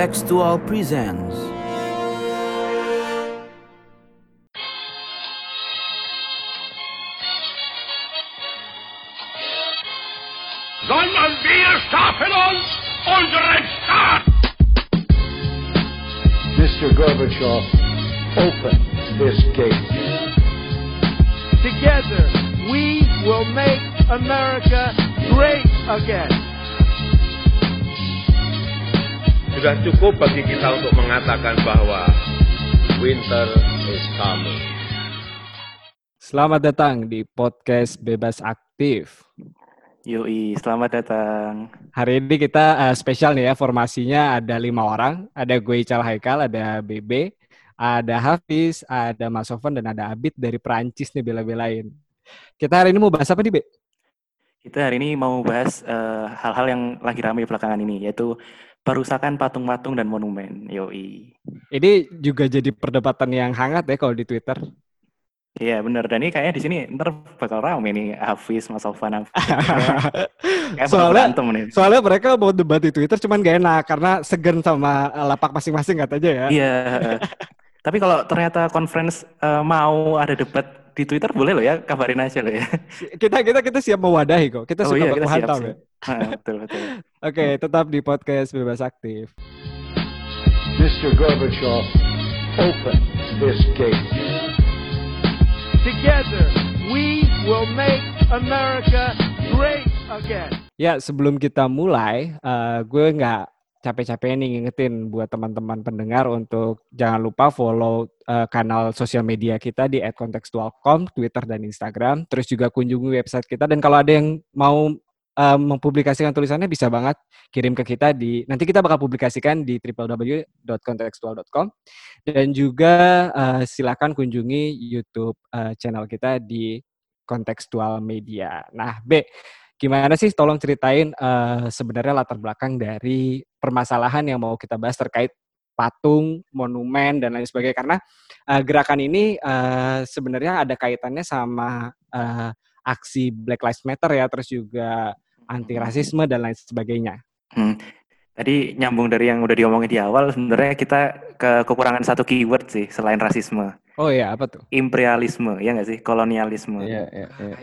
Contextual presents. sondern wir schaffen uns unseren Staat. Mr. Gorbachev, open this gate. Together, we will make America great again. Sudah cukup bagi kita untuk mengatakan bahwa winter is coming. Selamat datang di podcast Bebas Aktif. Yoi, selamat datang. Hari ini kita uh, spesial nih ya, formasinya ada lima orang. Ada gue Ical Haikal, ada BB, ada Hafiz, ada Mas Sofan, dan ada Abid dari Perancis nih bela-belain. Kita hari ini mau bahas apa nih, Be? Kita hari ini mau bahas eh, hal-hal yang lagi ramai belakangan ini, yaitu perusakan patung-patung dan monumen. Yoi. Ini juga jadi perdebatan yang hangat ya kalau di Twitter. Iya bener, dan ini kayaknya di sini ntar bakal rame nih Hafiz, Mas Sofan. Bakal Soalnya- nih. Soalnya mereka mau debat di Twitter cuman gak enak karena segen sama uh, lapak masing-masing katanya ya. Iya. eh. Tapi kalau ternyata conference eh, mau ada debat di Twitter boleh loh ya, kabarin aja loh ya. Kita kita kita siap mewadahi kok. Kita oh suka iya, kita siap ya. Ah, betul, betul. Oke, tetap di podcast Bebas Aktif. Mr. Gorbachev, open this gate. Together, we will make America great again. Ya, sebelum kita mulai, eh, gue nggak capek-capek nih ngingetin buat teman-teman pendengar untuk jangan lupa follow eh, kanal sosial media kita di @contextual.com, Twitter dan Instagram. Terus juga kunjungi website kita dan kalau ada yang mau eh, mempublikasikan tulisannya bisa banget kirim ke kita di nanti kita bakal publikasikan di www.contextual.com dan juga eh, silakan kunjungi YouTube eh, channel kita di Kontekstual Media. Nah, B, gimana sih? Tolong ceritain eh, sebenarnya latar belakang dari permasalahan yang mau kita bahas terkait patung, monumen dan lain sebagainya. Karena eh, gerakan ini eh, sebenarnya ada kaitannya sama eh, aksi Black Lives Matter ya terus juga anti rasisme dan lain sebagainya. Hmm. Tadi nyambung dari yang udah diomongin di awal, sebenarnya kita ke kekurangan satu keyword sih selain rasisme, Oh iya, apa tuh? imperialisme, ya nggak sih, kolonialisme. iya,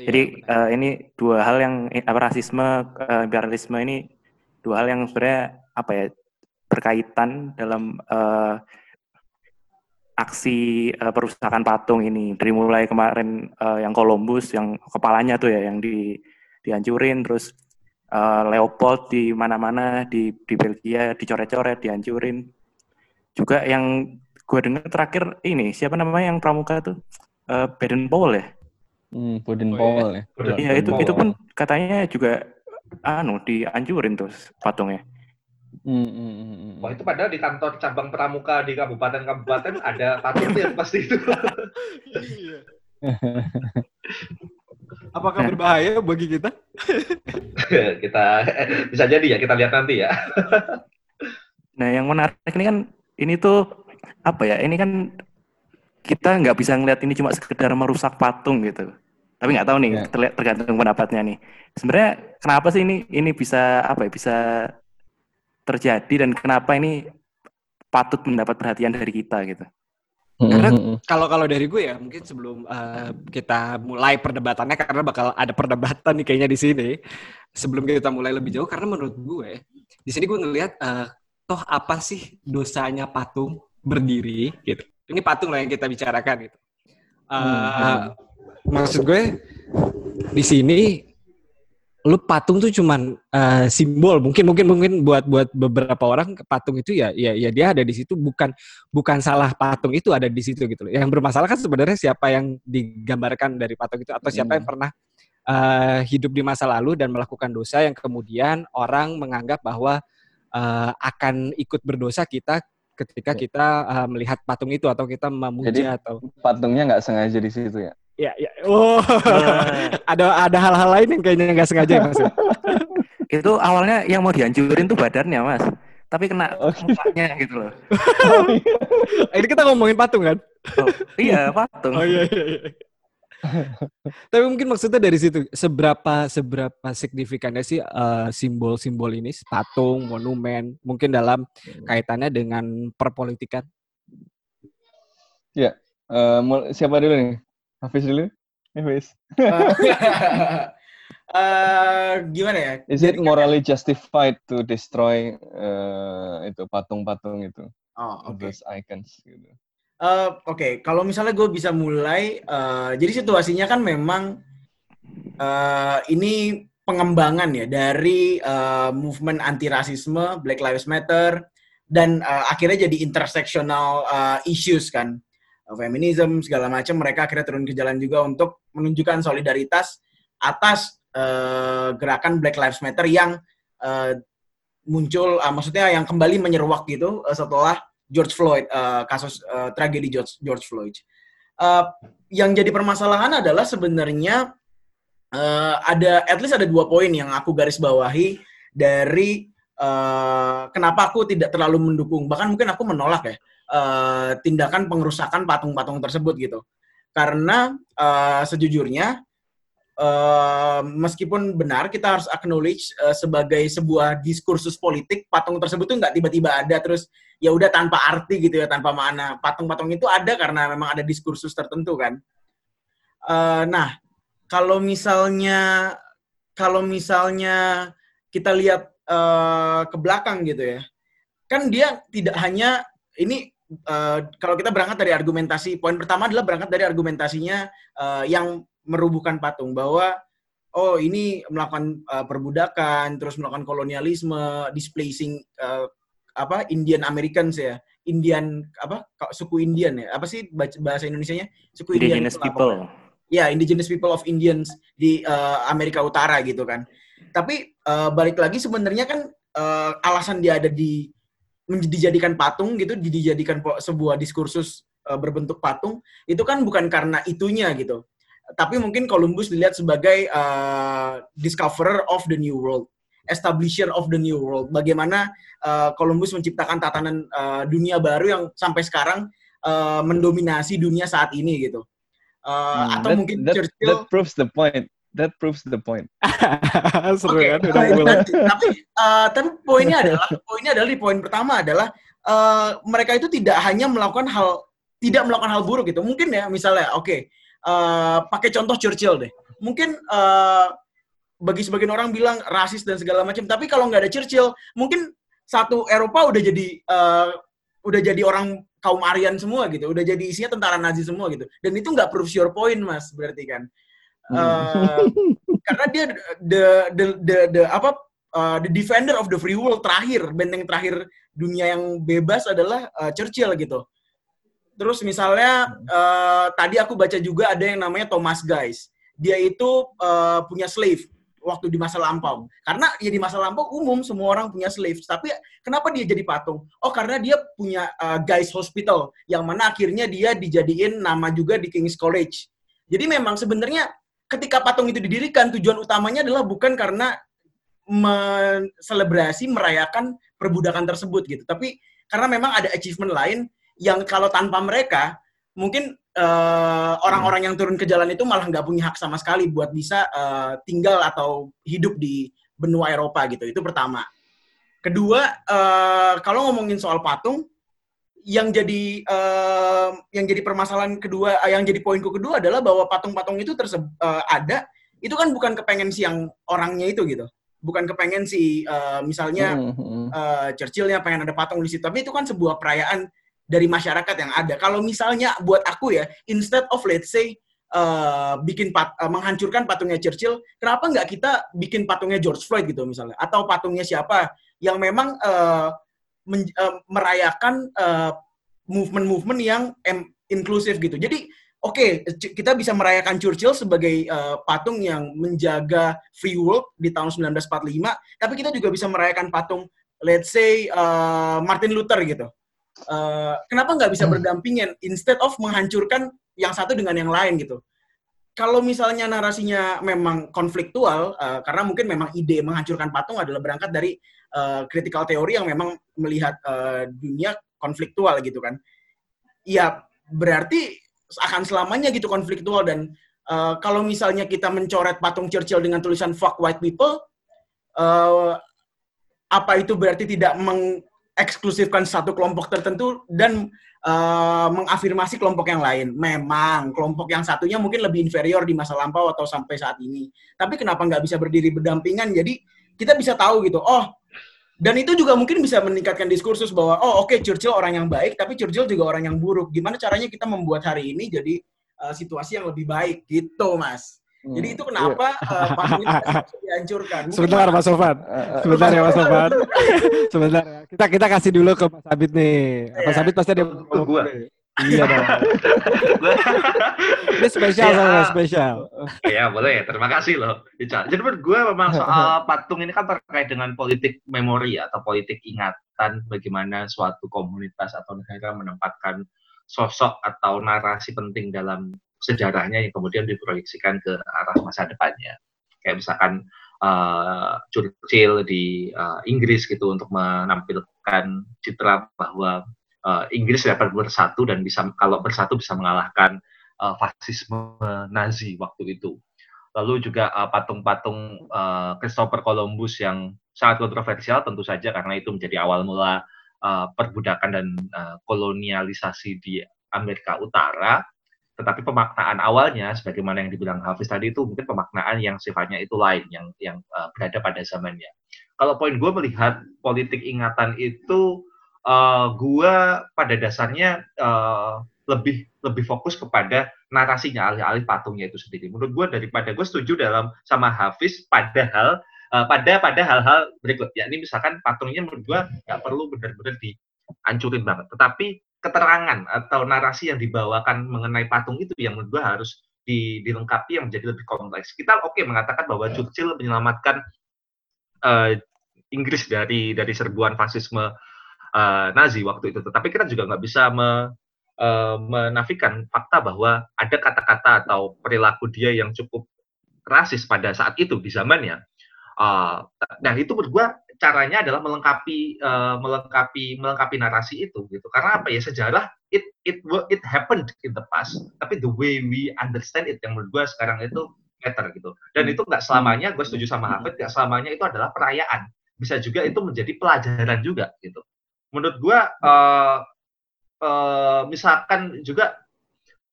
Jadi eh, ini dua hal yang eh, apa rasisme, eh, imperialisme ini dua hal yang sebenarnya apa ya berkaitan dalam eh, aksi eh, perusakan patung ini. Dari mulai kemarin eh, yang Columbus, yang kepalanya tuh ya, yang di dihancurin, terus eh, Leopold di mana-mana di di Belgia dicoret-coret, dihancurin. Juga yang gue dengar terakhir ini siapa namanya yang pramuka tuh Eh, Baden Powell ya. Hmm, Pudding Oh, iya. Powell ya. Iya itu itu pun katanya juga anu dihancurin tuh patungnya. Hmm. Wah itu padahal di kantor cabang pramuka di kabupaten-kabupaten ada patungnya pasti itu. Apakah berbahaya bagi kita? kita bisa jadi ya kita lihat nanti ya. Nah yang menarik ini kan ini tuh apa ya? Ini kan kita nggak bisa ngeliat ini cuma sekedar merusak patung gitu. Tapi nggak tahu nih Ya. terlihat tergantung pendapatnya nih. Sebenarnya kenapa sih ini ini bisa apa ya? Bisa terjadi dan kenapa ini patut mendapat perhatian dari kita gitu. Karena kalau kalau dari gue ya mungkin sebelum eh, kita mulai perdebatannya karena bakal ada perdebatan nih kayaknya di sini sebelum kita mulai lebih jauh karena menurut gue di sini gue ngelihat eh, toh apa sih dosanya patung berdiri gitu. Ini patung lah yang kita bicarakan gitu. Eh, Hmm, maksud gue di sini lu patung tuh cuman eh, simbol mungkin mungkin mungkin buat buat beberapa orang patung itu ya ya ya dia ada di situ bukan bukan salah patung itu ada di situ gitu loh. Yang bermasalah kan sebenarnya siapa yang digambarkan dari patung itu atau siapa yang Hmm. pernah eh, hidup di masa lalu dan melakukan dosa yang kemudian orang menganggap bahwa eh, akan ikut berdosa kita ketika Ya. kita eh, melihat patung itu atau kita memuja atau Patungnya nggak sengaja di situ ya. Ya ya oh ada ada hal-hal lain yang kayaknya nggak sengaja ya mas ya? Itu awalnya yang mau dihancurin tuh badannya mas. Tapi kena Oh, gitu. mukanya gitu loh. ini kita ngomongin patung kan Oh, iya patung. oh iya iya, iya. Tapi mungkin maksudnya dari situ seberapa seberapa signifikannya sih eh, simbol-simbol ini patung, monumen, mungkin dalam kaitannya dengan perpolitikan. Eh, mul- siapa dulu nih? Hafiz dulu? Hafiz. Eh, gimana ya? Is it morally justified to destroy eh, itu patung-patung itu, Oh, oke. those icons gitu? Eh, Oke, kalau misalnya gue bisa mulai, eh, jadi situasinya kan memang eh, ini pengembangan ya dari eh, movement anti rasisme, Black Lives Matter, dan eh, akhirnya jadi intersectional eh, issues kan, Eh, feminism segala macam. Mereka akhirnya turun ke jalan juga untuk menunjukkan solidaritas atas eh, gerakan Black Lives Matter yang eh, muncul, eh, maksudnya yang kembali menyeruak gitu eh, setelah George Floyd, eh, kasus eh, tragedi George, George Floyd. Eh, yang jadi permasalahan adalah sebenarnya eh, ada, at least ada dua poin yang aku garis bawahi dari eh, kenapa aku tidak terlalu mendukung, bahkan mungkin aku menolak ya eh, tindakan pengerusakan patung-patung tersebut gitu. Karena eh, sejujurnya eh, meskipun benar kita harus acknowledge eh, sebagai sebuah diskursus politik patung tersebut tuh nggak tiba-tiba ada terus ya udah tanpa arti gitu ya tanpa makna patung-patung itu ada karena memang ada diskursus tertentu kan Eh, nah kalau misalnya kalau misalnya kita lihat eh, ke belakang gitu ya kan dia tidak hanya ini eh, kalau kita berangkat dari argumentasi poin pertama adalah berangkat dari argumentasinya eh, yang merubuhkan patung bahwa oh ini melakukan uh, perbudakan terus melakukan kolonialisme displacing uh, apa Indian Americans ya Indian apa suku Indian ya apa sih bahasa Indonesianya? Suku Indian Indigenous people. ya indigenous people of Indians di uh, Amerika Utara gitu kan. Tapi uh, balik lagi sebenarnya kan uh, alasan dia ada di dijadikan patung gitu di- dijadikan sebuah diskursus uh, berbentuk patung itu kan bukan karena itunya gitu. Tapi mungkin Columbus dilihat sebagai uh, discoverer of the new world establisher of the new world. Bagaimana uh, Columbus menciptakan tatanan uh, dunia baru yang sampai sekarang uh, mendominasi dunia saat ini gitu. Uh, Hmm, atau that- mungkin that, Churchill that proves the point. That proves the point. Seru Oke, kan udah mulai. tapi uh, tapi poinnya adalah poinnya adalah di poin pertama adalah uh, mereka itu tidak hanya melakukan hal tidak melakukan hal buruk gitu. Mungkin ya misalnya oke uh, pakai contoh Churchill deh. Mungkin uh, bagi sebagian orang bilang rasis dan segala macam, tapi kalau nggak ada Churchill, mungkin satu Eropa udah jadi uh, udah jadi orang kaum Aryan semua gitu, udah jadi isinya tentara Nazi semua gitu. Dan itu nggak proves your point, Mas, berarti kan. Uh, karena dia the the the, the apa uh, the defender of the free world terakhir benteng terakhir dunia yang bebas adalah uh, Churchill gitu. Terus misalnya uh, tadi aku baca juga ada yang namanya Thomas Guys. Dia itu uh, punya slave waktu di masa lampau. Karena ya di masa lampau umum semua orang punya slave. Tapi kenapa dia jadi patung? Oh karena dia punya uh, Guys Hospital yang mana akhirnya dia dijadiin nama juga di King's College. Jadi memang sebenarnya ketika patung itu didirikan tujuan utamanya adalah bukan karena selebrasi merayakan perbudakan tersebut gitu. Tapi karena memang ada achievement lain yang kalau tanpa mereka mungkin eh, orang-orang yang turun ke jalan itu malah nggak punya hak sama sekali buat bisa eh, tinggal atau hidup di benua Eropa gitu. Itu pertama. Kedua, eh, kalau ngomongin soal patung, yang jadi eh, yang jadi permasalahan kedua, eh, yang jadi poinku kedua adalah bahwa patung-patung itu terse eh, ada, itu kan bukan kepengen si yang orangnya itu gitu, bukan kepengen si eh, misalnya eh, Churchillnya pengen ada patung di situ, tapi itu kan sebuah perayaan dari masyarakat yang ada. Kalau misalnya buat aku ya, instead of let's say eh, bikin pat, eh, menghancurkan patungnya Churchill, kenapa nggak kita bikin patungnya George Floyd gitu misalnya, atau patungnya siapa? Yang memang eh, men- eh, merayakan eh, movement-movement yang em- inklusif gitu. Jadi oke c- kita bisa merayakan Churchill sebagai eh, patung yang menjaga free world di tahun 1945, tapi kita juga bisa merayakan patung let's say eh, Martin Luther gitu. Eh, kenapa nggak bisa berdampingan instead of menghancurkan yang satu dengan yang lain gitu? Kalau misalnya narasinya memang konfliktual, eh, karena mungkin memang ide menghancurkan patung adalah berangkat dari eh, critical teori yang memang melihat eh, dunia konfliktual gitu kan. Ya berarti akan selamanya gitu konfliktual dan eh, kalau misalnya kita mencoret patung Churchill dengan tulisan fuck white people, eh, apa itu berarti tidak mengeksklusifkan satu kelompok tertentu dan eh, mengafirmasi kelompok yang lain? Memang kelompok yang satunya mungkin lebih inferior di masa lampau atau sampai saat ini. Tapi kenapa nggak bisa berdiri berdampingan? Jadi kita bisa tahu gitu. Oh, dan itu juga mungkin bisa meningkatkan diskursus bahwa oh oke Churchill orang yang baik tapi Churchill juga orang yang buruk. Gimana caranya kita membuat hari ini jadi uh, situasi yang lebih baik gitu, Mas. Jadi itu kenapa uh, patung itu harus dihancurkan. Mungkin Sebentar Mas Sofan. Sebentar ya Mas Sofan. Sebentar ya. Kita kita kasih dulu ke Mas Abid nih. Mas Iya. Abid pasti ada Ke gua. Iya dong. Ini spesial Iya. soalnya spesial. ya boleh terima kasih loh jadi menurut gue memang soal patung ini kan terkait dengan politik memori atau politik ingatan bagaimana suatu komunitas atau negara menempatkan sosok atau narasi penting dalam sejarahnya yang kemudian diproyeksikan ke arah masa depannya kayak misalkan eh, Churchill di eh, Inggris gitu untuk menampilkan citra bahwa eh, Inggris dapat bersatu dan bisa kalau bersatu bisa mengalahkan eh, fasisme Nazi waktu itu. Lalu juga eh, patung-patung eh, Christopher Columbus yang sangat kontroversial tentu saja karena itu menjadi awal mula eh, perbudakan dan eh, kolonialisasi di Amerika Utara. Tetapi pemaknaan awalnya, sebagaimana yang dibilang Hafiz tadi itu mungkin pemaknaan yang sifatnya itu lain, yang yang eh, berada pada zamannya. Kalau poin gue melihat politik ingatan itu, eh, gue pada dasarnya eh, lebih lebih fokus kepada narasinya alih-alih patungnya itu sendiri. Menurut gue daripada gue setuju dalam sama Hafiz padahal eh, pada pada hal-hal berikut yakni misalkan patungnya menurut gue nggak perlu benar-benar dihancurin banget. Tetapi keterangan atau narasi yang dibawakan mengenai patung itu yang menurut gue harus di- dilengkapi yang menjadi lebih kompleks. Kita oke mengatakan bahwa Churchill menyelamatkan eh, Inggris dari dari serbuan fasisme eh, Nazi waktu itu, tetapi kita juga nggak bisa me- eh, menafikan fakta bahwa ada kata-kata atau perilaku dia yang cukup rasis pada saat itu di zamannya. Uh, nah itu menurut gua caranya adalah melengkapi uh, melengkapi melengkapi narasi itu gitu. Karena apa ya sejarah it it it happened in the past, tapi the way we understand it yang menurut gua sekarang itu matter gitu. Dan itu nggak selamanya, gue setuju sama Hafid, nggak selamanya itu adalah perayaan. Bisa juga itu menjadi pelajaran juga gitu. Menurut gua uh, uh, misalkan juga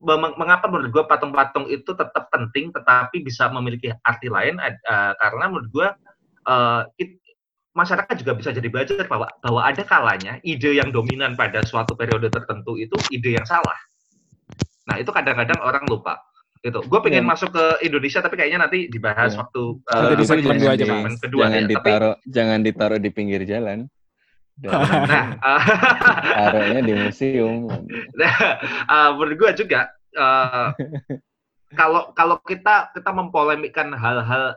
meng- mengapa menurut gue patung-patung itu tetap penting tetapi bisa memiliki arti lain eh, karena menurut gue eh, it- masyarakat juga bisa jadi belajar bahwa bahwa ada kalanya ide yang dominan pada suatu periode tertentu itu ide yang salah. Nah itu kadang-kadang orang lupa. Gitu. Gue pengen Ya. masuk ke Indonesia tapi kayaknya nanti dibahas Ya. waktu Nanti eh, di segmen apa, dua aja, kedua jangan ya. Tapi ditaruh jangan ditaruh di pinggir jalan. Nah taruhnya di museum. Nah, eh, menurut gue juga eh, kalau kalau kita kita mempolemikkan hal-hal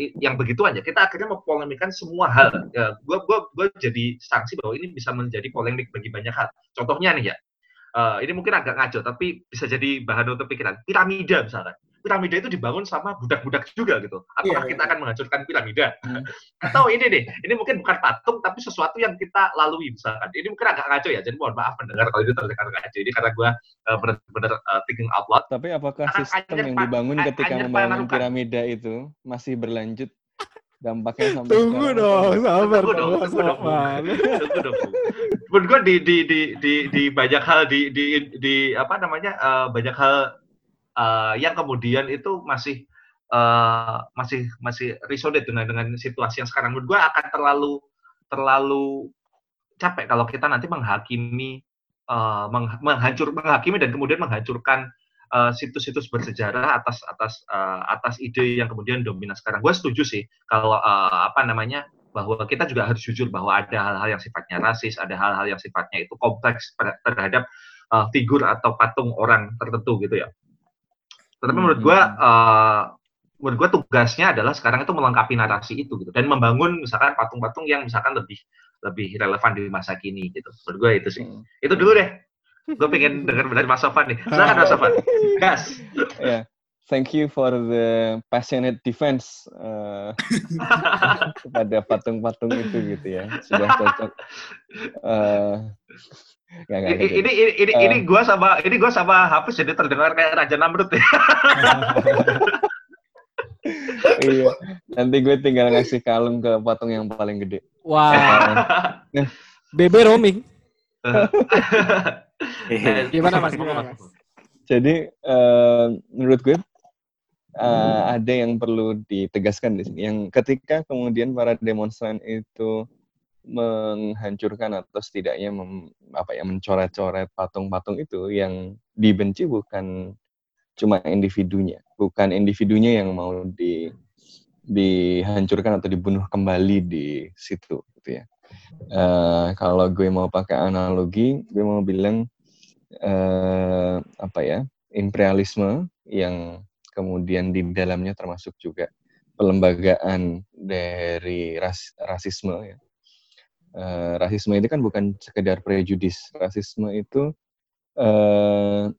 i- yang begitu aja, kita akhirnya mempolemikkan semua hal. Ya, gue gua gua jadi sanksi bahwa ini bisa menjadi polemik bagi banyak hal. Contohnya nih ya, eh, ini mungkin agak ngaco tapi bisa jadi bahan untuk pikiran. Piramida misalkan. Piramida itu dibangun sama budak-budak juga gitu. Apakah Iya, kita akan menghancurkan piramida? Hmm. Atau ini deh, ini mungkin bukan patung tapi sesuatu yang kita lalui misalkan. Ini mungkin agak ngaco ya, jadi mohon maaf mendengar kalau itu terdengar ngaco. Ini karena gue uh, benar-benar uh, thinking out loud. Tapi apakah sistem anjir, yang dibangun ketika membangun piramida itu masih berlanjut dampaknya sampai Tunggu sekarang? dong, sabar Tunggu dong, dong, tunggu dong. Tunggu dong. Menurut gue di, di, di, di, di banyak hal di, di, di apa namanya uh, banyak hal uh, yang kemudian itu masih uh, masih masih resonate dengan dengan situasi yang sekarang. Menurut gue akan terlalu terlalu capek kalau kita nanti menghakimi uh, meng- menghancur menghakimi dan kemudian menghancurkan uh, situs-situs bersejarah atas atas uh, atas ide yang kemudian dominan sekarang. Gue setuju sih kalau uh, apa namanya bahwa kita juga harus jujur bahwa ada hal-hal yang sifatnya rasis, ada hal-hal yang sifatnya itu kompleks ter- terhadap uh, figur atau patung orang tertentu gitu ya. Tetapi Hmm, menurut gua uh, menurut gua tugasnya adalah sekarang itu melengkapi narasi itu gitu dan membangun misalkan patung-patung yang misalkan lebih lebih relevan di masa kini gitu. Menurut gua itu sih. Hmm. Itu dulu deh. Gue pengen dengar dari Mas Sofan nih. Silakan Mas Sofan. Gas. Ya, thank you for the passionate defense uh, kepada patung-patung itu gitu ya. Sudah cocok. Uh, nggak, nggak, ini, ini ini ini uh, ini gua sama ini gua sama Hafiz jadi terdengar kayak Raja Namrud ya. iya. Nanti gue tinggal ngasih kalung ke patung yang paling gede. Wah. Wow. BB roaming. Gimana mas? Gimana mas? Jadi uh, menurut gue uh, ada yang perlu ditegaskan di sini. Yang ketika kemudian para demonstran itu menghancurkan atau setidaknya mem, apa ya mencoret-coret patung-patung itu yang dibenci bukan cuma individunya, bukan individunya yang mau di dihancurkan atau dibunuh kembali di situ gitu ya. Uh, kalau gue mau pakai analogi, gue mau bilang uh, apa ya imperialisme yang kemudian di dalamnya termasuk juga pelembagaan dari ras, rasisme ya. Uh, rasisme itu kan bukan sekedar prejudis. Rasisme itu uh,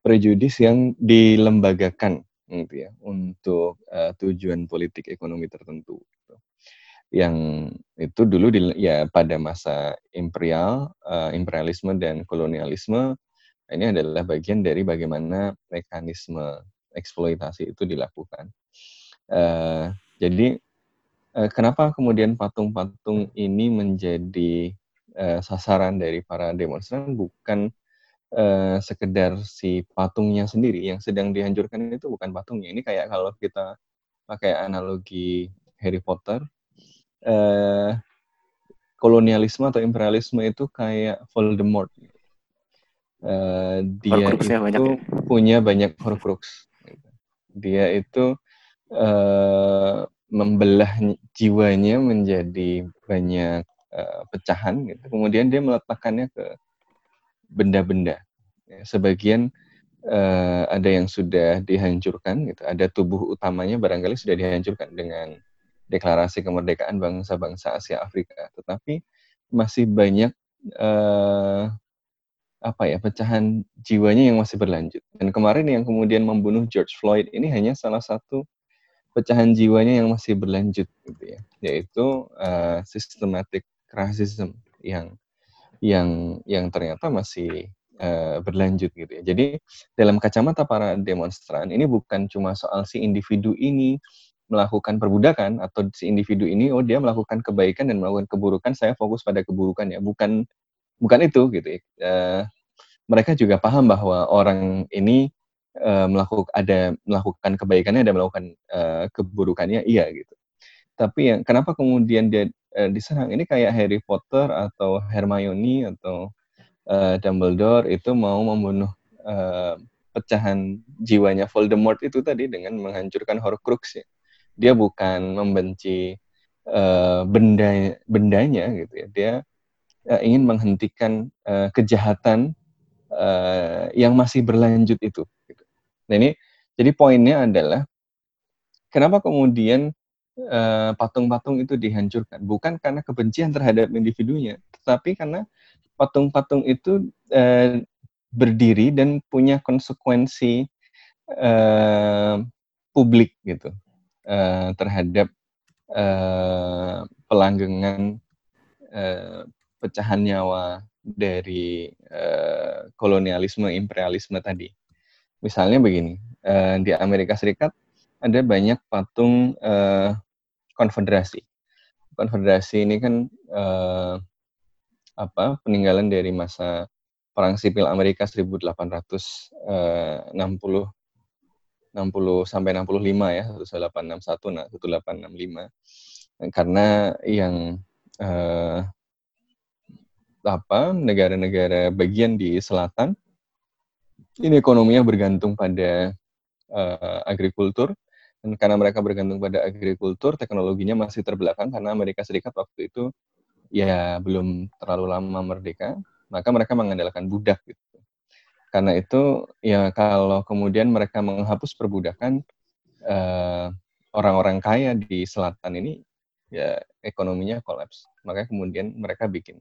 prejudis yang dilembagakan gitu ya untuk uh, tujuan politik ekonomi tertentu. Gitu. Yang itu dulu di, ya pada masa imperial, uh, imperialisme dan kolonialisme ini adalah bagian dari bagaimana mekanisme eksploitasi itu dilakukan. Uh, jadi kenapa kemudian patung-patung ini menjadi uh, sasaran dari para demonstran bukan uh, sekedar si patungnya sendiri yang sedang dihancurkan itu bukan patungnya. Ini kayak kalau kita pakai analogi Harry Potter, uh, kolonialisme atau imperialisme itu kayak Voldemort. Uh, dia itu banyak ya? punya banyak Horcrux dia itu uh, membelah jiwanya menjadi banyak uh, pecahan gitu. Kemudian dia meletakkannya ke benda-benda. Ya, sebagian uh, ada yang sudah dihancurkan gitu. Ada tubuh utamanya barangkali sudah dihancurkan dengan deklarasi kemerdekaan bangsa-bangsa Asia Afrika. Tetapi masih banyak uh, apa ya pecahan jiwanya yang masih berlanjut. Dan kemarin yang kemudian membunuh George Floyd ini hanya salah satu pecahan jiwanya yang masih berlanjut gitu ya, yaitu uh, systematic racism yang yang yang ternyata masih uh, berlanjut gitu ya. Jadi dalam kacamata para demonstran ini bukan cuma soal si individu ini melakukan perbudakan atau si individu ini oh dia melakukan kebaikan dan melakukan keburukan saya fokus pada keburukan ya bukan bukan itu gitu ya. Uh, mereka juga paham bahwa orang ini uh, melakukan ada melakukan kebaikannya dan melakukan uh, keburukannya iya gitu. Tapi yang kenapa kemudian dia uh, diserang ini kayak Harry Potter atau Hermione atau uh, Dumbledore itu mau membunuh uh, pecahan jiwanya Voldemort itu tadi dengan menghancurkan Horcrux ya. Dia bukan membenci uh, benda bendanya gitu ya. Dia uh, ingin menghentikan uh, kejahatan uh, yang masih berlanjut itu. Nah ini jadi poinnya adalah kenapa kemudian patung-patung uh, itu dihancurkan? Bukan karena kebencian terhadap individunya, tetapi karena patung-patung itu uh, berdiri dan punya konsekuensi uh, publik gitu uh, terhadap uh, pelanggengan uh, pecahan nyawa dari uh, kolonialisme imperialisme tadi. Misalnya begini, uh, di Amerika Serikat ada banyak patung uh, konfederasi. Konfederasi ini kan uh, apa peninggalan dari masa perang sipil Amerika 1860 60 sampai 65 ya 1861 nah 1865 karena yang uh, apa negara-negara bagian di selatan ini ekonominya bergantung pada uh, agrikultur. Dan karena mereka bergantung pada agrikultur teknologinya masih terbelakang karena Amerika Serikat waktu itu ya belum terlalu lama merdeka. Maka mereka mengandalkan budak gitu. Karena itu ya kalau kemudian mereka menghapus perbudakan uh, orang-orang kaya di selatan ini ya ekonominya kolaps. Makanya kemudian mereka bikin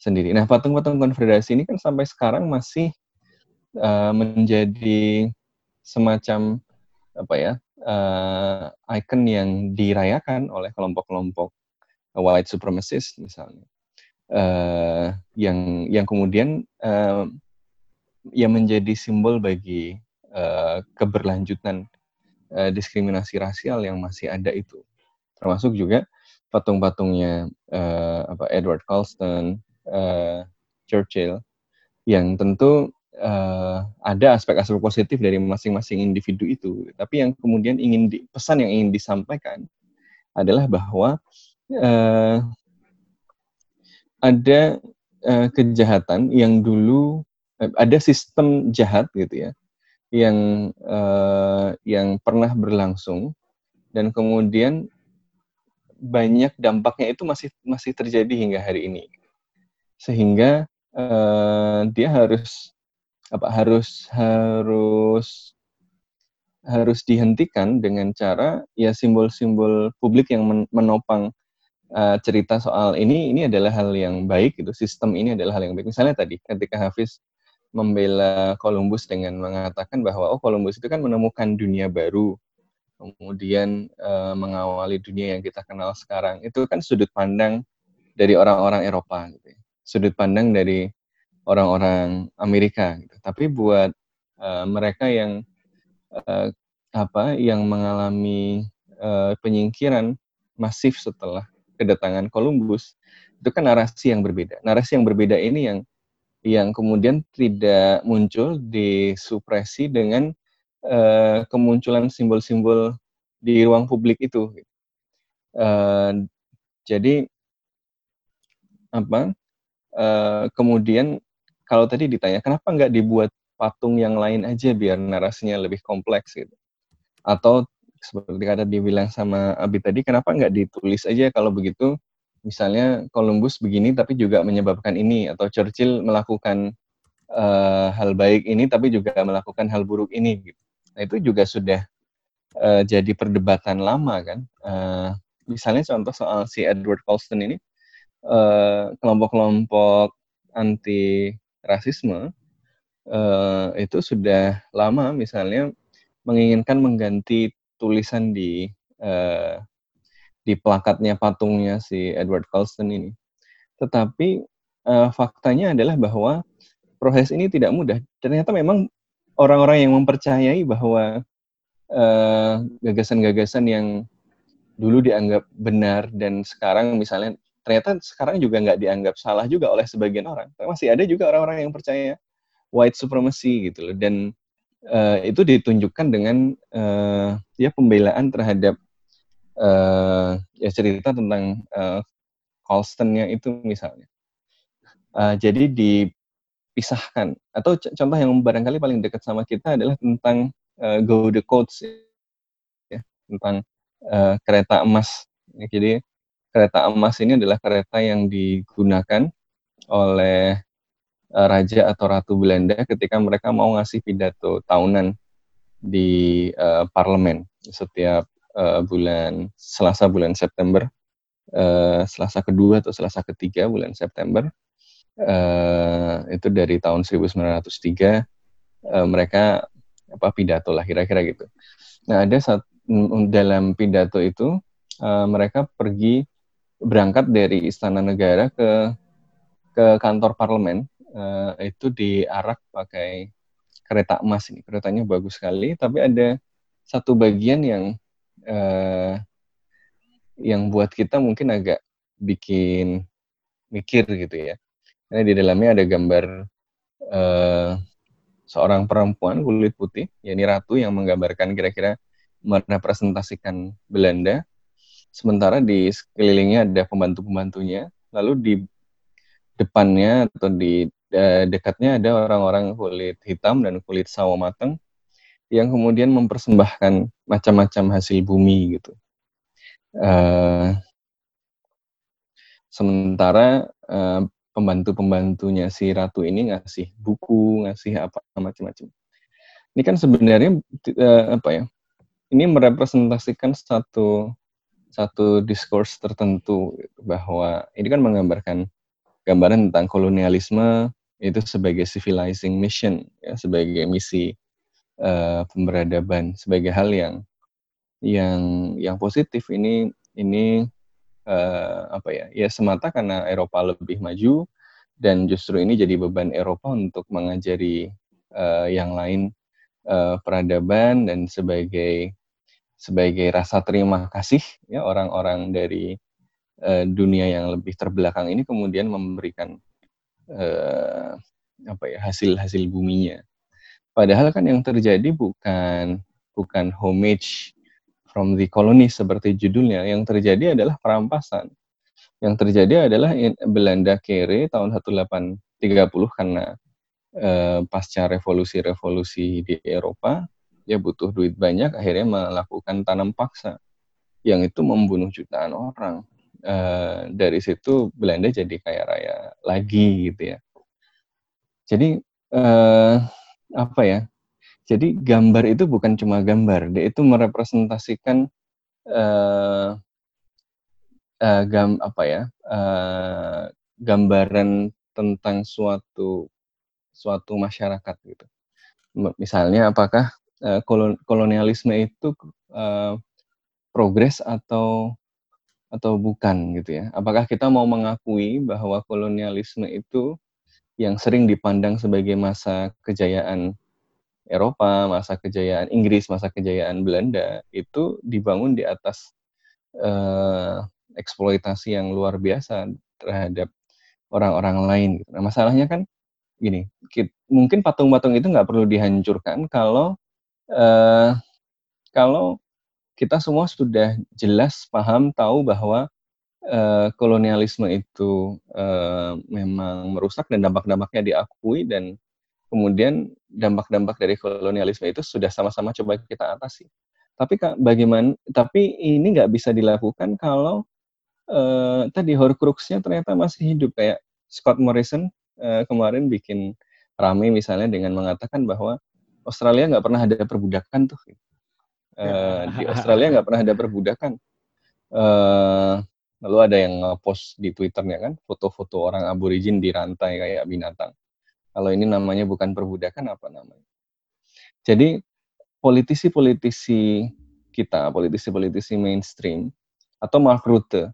sendiri. Nah, patung-patung konfederasi ini kan sampai sekarang masih uh, menjadi semacam apa ya uh, icon yang dirayakan oleh kelompok-kelompok white supremacist misalnya. Uh, yang yang kemudian uh, yang menjadi simbol bagi uh, keberlanjutan uh, diskriminasi rasial yang masih ada itu. Termasuk juga patung-patungnya uh, apa Edward Colston, uh, Churchill yang tentu uh, ada aspek-aspek positif dari masing-masing individu itu. Tapi yang kemudian ingin di, pesan yang ingin disampaikan adalah bahwa uh, ada uh, kejahatan yang dulu uh, ada sistem jahat gitu ya, yang uh, yang pernah berlangsung dan kemudian banyak dampaknya itu masih masih terjadi hingga hari ini sehingga uh, dia harus apa harus harus harus dihentikan dengan cara ya simbol-simbol publik yang menopang uh, cerita soal ini ini adalah hal yang baik gitu. Sistem ini adalah hal yang baik. Misalnya tadi ketika Hafiz membela Columbus dengan mengatakan bahwa oh Columbus itu kan menemukan dunia baru kemudian uh, mengawali dunia yang kita kenal sekarang. Itu kan sudut pandang dari orang-orang Eropa gitu ya. sudut pandang dari orang-orang Amerika. Gitu. Tapi buat uh, mereka yang uh, apa yang mengalami uh, penyingkiran masif setelah kedatangan Columbus itu kan narasi yang berbeda. Narasi yang berbeda ini yang yang kemudian tidak muncul disupresi dengan uh, kemunculan simbol-simbol di ruang publik itu. Uh, jadi apa? Uh, kemudian kalau tadi ditanya kenapa nggak dibuat patung yang lain aja biar narasinya lebih kompleks gitu atau seperti kata dibilang sama Abi tadi kenapa nggak ditulis aja kalau begitu misalnya Columbus begini tapi juga menyebabkan ini atau Churchill melakukan uh, hal baik ini tapi juga melakukan hal buruk ini gitu. Nah itu juga sudah uh, jadi perdebatan lama kan. Uh, misalnya contoh soal si Edward Colston ini kelompok-kelompok uh, anti rasisme uh, itu sudah lama misalnya menginginkan mengganti tulisan di uh, di plakatnya patungnya si Edward Colston ini. Tetapi uh, faktanya adalah bahwa proses ini tidak mudah. Ternyata memang orang-orang yang mempercayai bahwa gagasan-gagasan uh, yang dulu dianggap benar dan sekarang misalnya ternyata sekarang juga nggak dianggap salah juga oleh sebagian orang. Masih ada juga orang-orang yang percaya white supremacy gitu loh. Dan uh, itu ditunjukkan dengan uh, ya pembelaan terhadap uh, ya cerita tentang uh, Colstonnya itu misalnya. Uh, jadi dipisahkan atau contoh yang barangkali paling dekat sama kita adalah tentang uh, Go the Codes ya tentang uh, kereta emas. Jadi kereta emas ini adalah kereta yang digunakan oleh uh, raja atau ratu Belanda ketika mereka mau ngasih pidato tahunan di uh, parlemen setiap uh, bulan Selasa bulan September uh, Selasa kedua atau Selasa ketiga bulan September uh, itu dari tahun 1903 uh, mereka apa pidato lah kira-kira gitu. Nah ada saat dalam pidato itu uh, mereka pergi berangkat dari istana negara ke ke kantor parlemen uh, itu diarak pakai kereta emas ini. Keretanya bagus sekali tapi ada satu bagian yang uh, yang buat kita mungkin agak bikin mikir gitu ya. Karena di dalamnya ada gambar uh, seorang perempuan kulit putih yakni ratu yang menggambarkan kira-kira merepresentasikan Belanda sementara di sekelilingnya ada pembantu-pembantunya, lalu di depannya atau di uh, dekatnya ada orang-orang kulit hitam dan kulit sawo matang yang kemudian mempersembahkan macam-macam hasil bumi gitu. Uh, sementara uh, pembantu-pembantunya si ratu ini ngasih buku, ngasih apa macam-macam. Ini kan sebenarnya uh, apa ya? Ini merepresentasikan satu satu diskurs tertentu bahwa ini kan menggambarkan gambaran tentang kolonialisme itu sebagai civilizing mission ya sebagai misi uh, pemberadaban sebagai hal yang yang yang positif. Ini ini uh, apa ya ya semata karena Eropa lebih maju dan justru ini jadi beban Eropa untuk mengajari uh, yang lain uh, peradaban dan sebagai sebagai rasa terima kasih ya orang-orang dari uh, dunia yang lebih terbelakang ini kemudian memberikan uh, apa ya hasil-hasil buminya. Padahal kan yang terjadi bukan bukan homage from the colonies seperti judulnya. Yang terjadi adalah perampasan. Yang terjadi adalah Belanda kere tahun 1830 karena eh, pasca revolusi-revolusi di Eropa, dia butuh duit banyak, akhirnya melakukan tanam paksa. Yang itu membunuh jutaan orang. Eh, dari situ Belanda jadi kaya raya lagi gitu ya. Jadi eh, apa ya? Jadi gambar itu bukan cuma gambar, dia itu merepresentasikan uh, uh, gam apa ya uh, gambaran tentang suatu suatu masyarakat gitu. Misalnya apakah kolon kolonialisme itu uh, progres atau atau bukan gitu ya? Apakah kita mau mengakui bahwa kolonialisme itu yang sering dipandang sebagai masa kejayaan Eropa, masa kejayaan Inggris, masa kejayaan Belanda itu dibangun di atas uh, eksploitasi yang luar biasa terhadap orang-orang lain. Gitu. Nah masalahnya kan gini, kita, mungkin patung-patung itu nggak perlu dihancurkan kalau uh, kalau kita semua sudah jelas paham tahu bahwa uh, kolonialisme itu uh, memang merusak dan dampak-dampaknya diakui dan kemudian dampak-dampak dari kolonialisme itu sudah sama-sama coba kita atasi. Tapi bagaimana? Tapi ini nggak bisa dilakukan kalau uh, tadi Horcruxnya ternyata masih hidup kayak Scott Morrison uh, kemarin bikin rame misalnya dengan mengatakan bahwa Australia nggak pernah ada perbudakan tuh. Uh, di Australia nggak pernah ada perbudakan. Uh, lalu ada yang post di Twitternya kan foto-foto orang aborigin dirantai kayak binatang. Kalau ini namanya bukan perbudakan apa namanya? Jadi politisi-politisi kita, politisi-politisi mainstream atau Mark Rutte.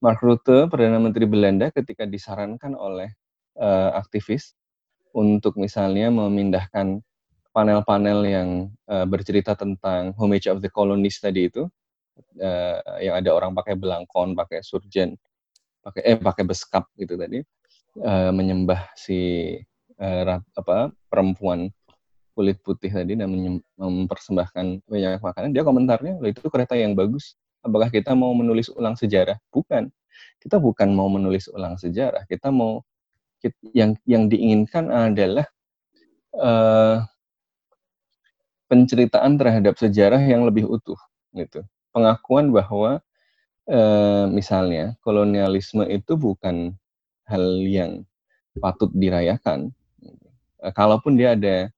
Mark Rutte, Perdana Menteri Belanda ketika disarankan oleh uh, aktivis untuk misalnya memindahkan panel-panel yang uh, bercerita tentang homage of the colonies tadi itu, uh, yang ada orang pakai belangkon, pakai surgeon, pakai eh pakai beskap gitu tadi, uh, menyembah si uh, apa perempuan kulit putih tadi dan mempersembahkan banyak makanan, dia komentarnya, itu kereta yang bagus. Apakah kita mau menulis ulang sejarah? Bukan. Kita bukan mau menulis ulang sejarah. Kita mau yang yang diinginkan adalah uh, penceritaan terhadap sejarah yang lebih utuh, gitu. Pengakuan bahwa uh, misalnya kolonialisme itu bukan hal yang patut dirayakan, Eh, kalaupun dia ada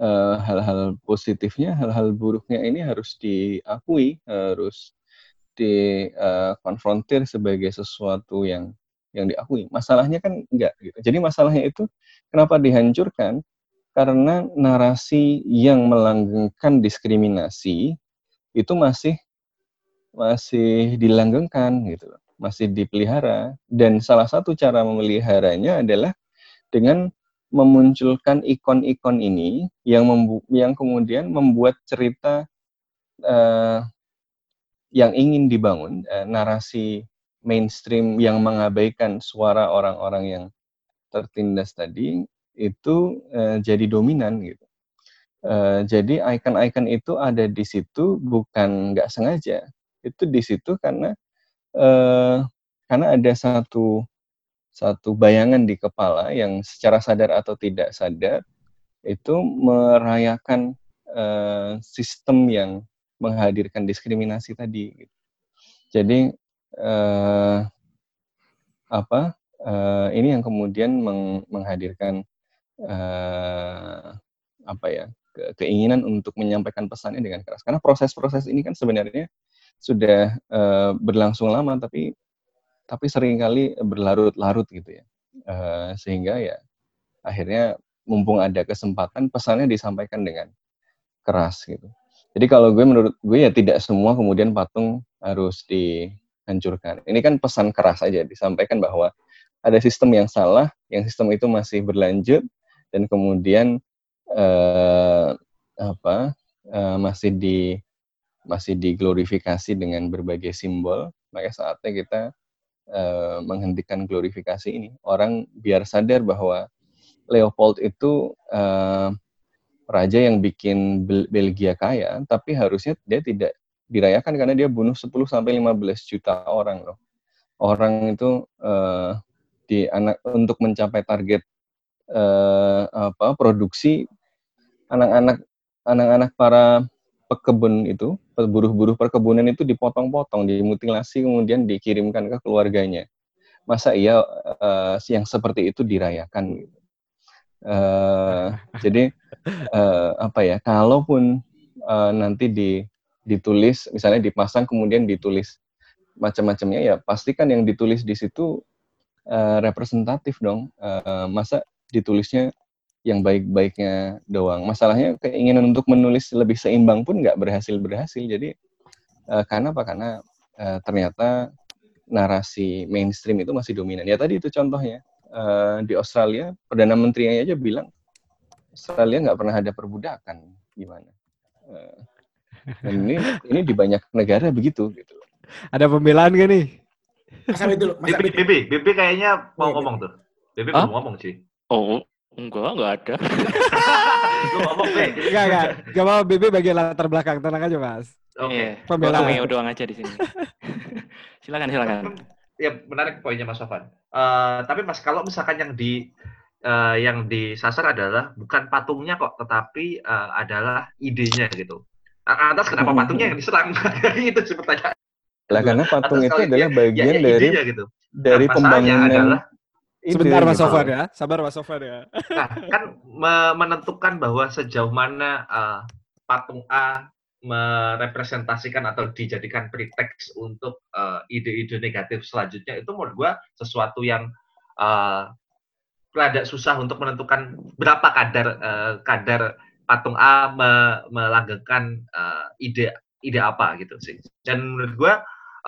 eh, hal-hal positifnya, hal-hal buruknya ini harus diakui, harus dikonfrontir uh, sebagai sesuatu yang yang diakui. Masalahnya kan enggak gitu. Jadi masalahnya itu kenapa dihancurkan? Karena narasi yang melanggengkan diskriminasi itu masih masih dilanggengkan gitu masih dipelihara. Dan salah satu cara memeliharanya adalah dengan memunculkan ikon-ikon ini yang membu yang kemudian membuat cerita uh, yang ingin dibangun uh, narasi mainstream yang mengabaikan suara orang-orang yang tertindas tadi itu uh, jadi dominan gitu. Uh, jadi ikon-ikon itu ada di situ bukan nggak sengaja, itu di situ karena uh, karena ada satu satu bayangan di kepala yang secara sadar atau tidak sadar itu merayakan uh, sistem yang menghadirkan diskriminasi tadi. Gitu. Jadi uh, apa uh, ini yang kemudian meng menghadirkan uh, apa ya ke keinginan untuk menyampaikan pesannya dengan keras. Karena proses-proses ini kan sebenarnya sudah uh, berlangsung lama, tapi tapi sering kali berlarut-larut gitu ya. Uh, sehingga ya akhirnya mumpung ada kesempatan pesannya disampaikan dengan keras gitu. Jadi kalau gue menurut gue ya tidak semua kemudian patung harus dihancurkan. Ini kan pesan keras aja disampaikan bahwa ada sistem yang salah, yang sistem itu masih berlanjut dan kemudian eh, apa eh, masih di masih diglorifikasi dengan berbagai simbol. Maka saatnya kita eh, menghentikan glorifikasi ini. Orang biar sadar bahwa Leopold itu eh, raja yang bikin Bel Belgia kaya, tapi harusnya dia tidak dirayakan karena dia bunuh 10 sampai 15 juta orang loh. Orang itu uh, di anak untuk mencapai target uh, apa produksi anak-anak anak-anak para pekebun itu, buruh-buruh perkebunan itu dipotong-potong, dimutilasi kemudian dikirimkan ke keluarganya. Masa iya uh, yang seperti itu dirayakan. Uh, jadi uh, apa ya? Kalaupun uh, nanti di ditulis, misalnya dipasang kemudian ditulis macam-macamnya ya, pastikan yang ditulis di situ uh, representatif dong. Uh, masa ditulisnya yang baik-baiknya doang. Masalahnya keinginan untuk menulis lebih seimbang pun nggak berhasil berhasil. Jadi uh, karena apa? Karena uh, ternyata narasi mainstream itu masih dominan. Ya tadi itu contohnya uh, di Australia perdana menterinya aja bilang Australia nggak pernah ada perbudakan gimana uh, dan ini ini di banyak negara begitu gitu ada pembelaan gak nih Mas Abid dulu Mas Bibi. Bibi, Bibi kayaknya mau Iya, ngomong tuh. Bibi belum ngomong sih. Oh, enggak, enggak ada. Enggak, enggak. Gak mau BB bagian latar belakang. Tenang aja, Mas. Oke. Iya, Pembelaan. Doang aja di sini. silakan, silakan. Ya menarik poinnya Mas Sofan. Eh, tapi Mas kalau misalkan yang di eh, yang disasar adalah bukan patungnya kok, tetapi eh, adalah idenya gitu. Atas kenapa Hmm. patungnya yang diserang? itu sih pertanyaan. lah karena patung Atas itu adalah ya- bagian ya, ya dari idenya gitu. dari Nah, pembangunan adalah Sebentar Mas gitu. Sofan ya. Sabar Mas Sofan ya. Nah, kan me- menentukan bahwa sejauh mana uh, patung A merepresentasikan atau dijadikan pretext untuk uh, ide-ide negatif selanjutnya itu menurut gua sesuatu yang uh, rada susah untuk menentukan berapa kadar uh, kadar patung A me- melanggengkan uh, ide ide apa gitu sih. Dan menurut gua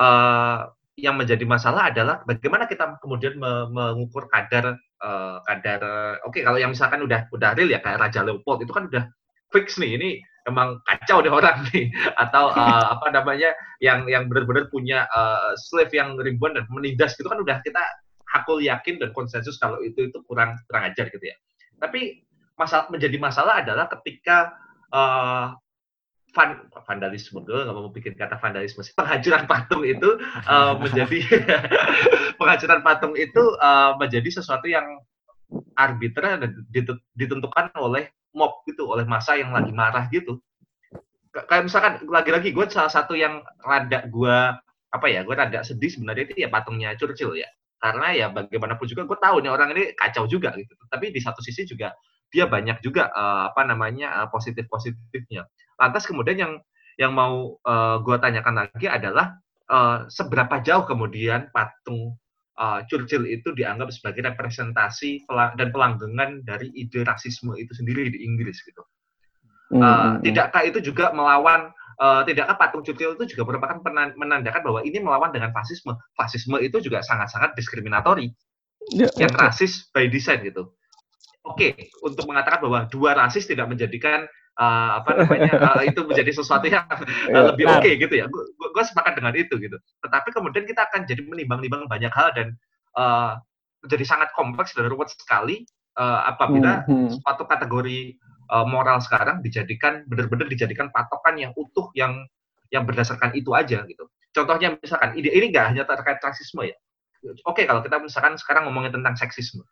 uh, yang menjadi masalah adalah bagaimana kita kemudian me- mengukur kadar eh, kadar oke kalau yang misalkan udah udah real ya kayak Raja Leopold itu kan udah fix nih ini emang kacau deh orang nih. Atau eh, apa namanya yang yang benar-benar punya eh, slave yang ribuan dan menindas gitu kan udah kita hakul yakin dan konsensus kalau itu itu kurang kurang ajar gitu ya. Tapi masalah menjadi masalah adalah ketika eh, van, vandalisme. Gue nggak mau bikin kata vandalisme sih. Penghancuran patung itu eh, menjadi penghancuran patung itu eh, menjadi sesuatu yang arbiter dan ditentukan oleh mob gitu oleh masa yang lagi marah gitu. Kayak misalkan lagi-lagi gue salah satu yang rada gue apa ya gue rada sedih sebenarnya itu ya patungnya Churchill ya. Karena ya bagaimanapun juga gue tahu nih orang ini kacau juga gitu. Tapi di satu sisi juga dia banyak juga eh, apa namanya positif positifnya lantas kemudian yang yang mau gue tanyakan lagi adalah eh, seberapa jauh kemudian patung eh, Churchill itu dianggap sebagai representasi dan pelanggengan dari ide rasisme itu sendiri di Inggris gitu. Eh, hmm, tidakkah itu juga melawan eh, tidakkah patung Churchill itu juga merupakan menandakan bahwa ini melawan dengan fasisme. Fasisme itu juga sangat-sangat diskriminatori Ya, yang rasis by design gitu. Oke, untuk mengatakan bahwa dua rasis tidak menjadikan eh, apa namanya eh, itu menjadi sesuatu yang Ya, lebih oke gitu ya. Gue sepakat dengan itu gitu. Tetapi kemudian kita akan jadi menimbang-nimbang banyak hal dan eh, menjadi sangat kompleks dan rumit sekali eh, apabila Hmm, hmm. suatu kategori eh, moral sekarang dijadikan benar-benar dijadikan patokan yang utuh yang yang berdasarkan itu aja gitu. Contohnya misalkan ide ini nggak hanya terkait rasisme ya. Oke kalau kita misalkan sekarang ngomongin tentang seksisme,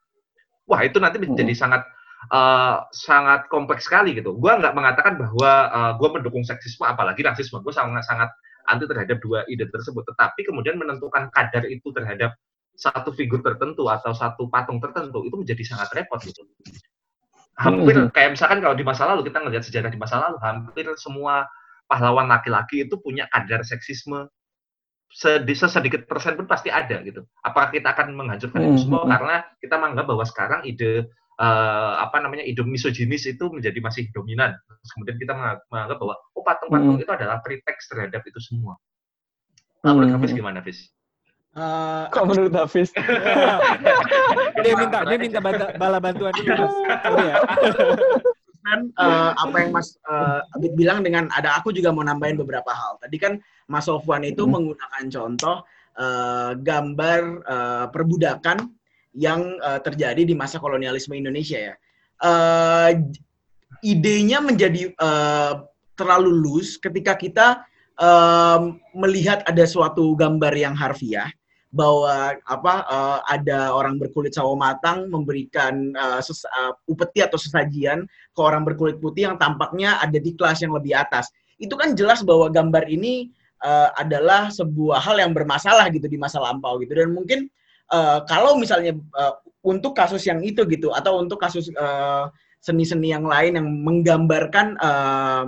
wah itu nanti menjadi sangat eh, sangat kompleks sekali gitu. Gua nggak mengatakan bahwa eh, gua mendukung seksisme apalagi rasisme. Gue sangat sangat anti terhadap dua ide tersebut. Tetapi kemudian menentukan kadar itu terhadap satu figur tertentu atau satu patung tertentu itu menjadi sangat repot gitu. Hampir Mhm. kayak misalkan kalau di masa lalu kita ngelihat sejarah di masa lalu hampir semua pahlawan laki-laki itu punya kadar seksisme sedi- sesedikit persen pun pasti ada gitu. Apakah kita akan menghancurkan itu semua Mhm. karena kita menganggap bahwa sekarang ide eh, apa namanya ide misoginis itu menjadi masih dominan. Terus kemudian kita menganggap bahwa oh patung-patung Hmm. itu adalah pretext terhadap itu semua. Nah, menurut Hmm. Hafiz gimana, Hafiz? Eh, Kok menurut Hafiz? dia minta dia minta banta- bala bantuan dulu. Mas. Sorry ya. kan eh, apa yang Mas eh, Abid bilang dengan ada aku juga mau nambahin beberapa hal. Tadi kan Mas Sofwan itu Hmm. menggunakan contoh eh, gambar eh, perbudakan yang eh, terjadi di masa kolonialisme Indonesia ya. J- idenya menjadi eh, terlalu loose ketika kita eh, melihat ada suatu gambar yang harfiah bahwa apa eh, ada orang berkulit sawo matang memberikan ses- eh, upeti atau sesajian ke orang berkulit putih yang tampaknya ada di kelas yang lebih atas. Itu kan jelas bahwa gambar ini eh, adalah sebuah hal yang bermasalah gitu di masa lampau gitu dan mungkin eh, kalau misalnya eh, untuk kasus yang itu gitu atau untuk kasus eh, seni-seni yang lain yang menggambarkan eh,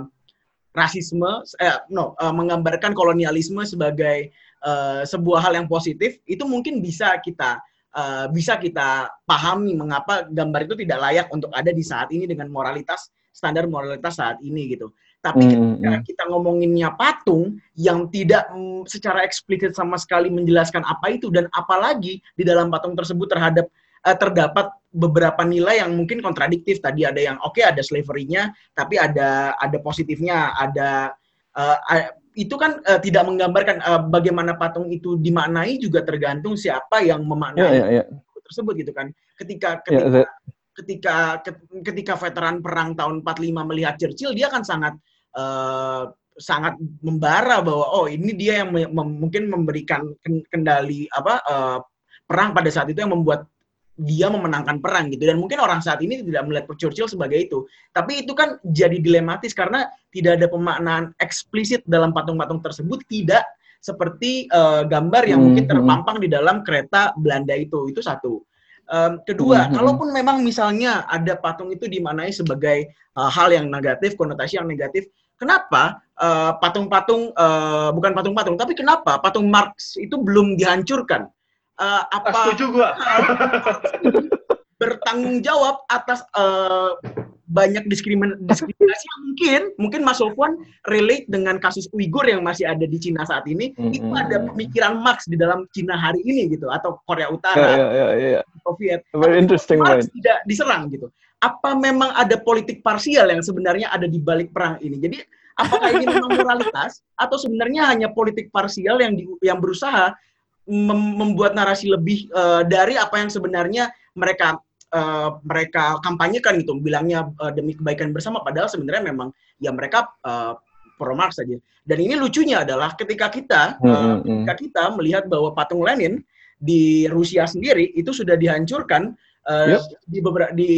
rasisme eh, no eh, menggambarkan kolonialisme sebagai eh, sebuah hal yang positif itu mungkin bisa kita eh, bisa kita pahami mengapa gambar itu tidak layak untuk ada di saat ini dengan moralitas standar moralitas saat ini gitu. Tapi Hmm, ketika hmm. kita ngomonginnya patung yang tidak mm, secara eksplisit sama sekali menjelaskan apa itu dan apalagi di dalam patung tersebut terhadap eh, terdapat beberapa nilai yang mungkin kontradiktif. Tadi ada yang oke ada slavery-nya, tapi ada ada positifnya, ada a- itu kan eh, tidak menggambarkan eh, bagaimana patung itu dimaknai juga tergantung siapa yang Ya, memaknai ya, ya. tersebut gitu kan. Ketika Ya, ketika the- ketika ket- ketika veteran perang tahun 45 melihat Churchill dia kan sangat eh, sangat membara bahwa oh ini dia yang mungkin memberikan ken- kendali apa eh, perang pada saat itu yang membuat dia memenangkan perang gitu dan mungkin orang saat ini tidak melihat Churchill sebagai itu tapi itu kan jadi dilematis karena tidak ada pemaknaan eksplisit dalam patung-patung tersebut tidak seperti eh, gambar yang Hmm, mungkin hmm. terpampang di dalam kereta Belanda itu itu satu Em, kedua, Hmm, hmm. kalaupun memang misalnya ada patung itu dimaknai sebagai uh, hal yang negatif, konotasi yang negatif, kenapa uh, patung-patung uh, bukan patung-patung, tapi kenapa patung Marx itu belum dihancurkan? Uh, apa setuju gua. bertanggung jawab atas uh, banyak diskrimin diskriminasi yang mungkin mungkin Mas Sofwan relate dengan kasus Uighur yang masih ada di Cina saat ini Hmm, itu ada pemikiran Marx di dalam Cina hari ini gitu atau Korea Utara ya, ya, ya. Soviet Very interesting Marx point. tidak diserang gitu. Apa memang ada politik parsial yang sebenarnya ada di balik perang ini? Jadi apakah ini memang moralitas atau sebenarnya hanya politik parsial yang di- yang berusaha mem- membuat narasi lebih eh, dari apa yang sebenarnya mereka eh, mereka kampanyekan gitu, bilangnya eh, demi kebaikan bersama padahal sebenarnya memang ya mereka eh, pro Marx saja. Dan ini lucunya adalah ketika kita eh, hmm, ketika kita melihat bahwa patung Lenin di Rusia sendiri itu sudah dihancurkan eh, Yep. di beberapa di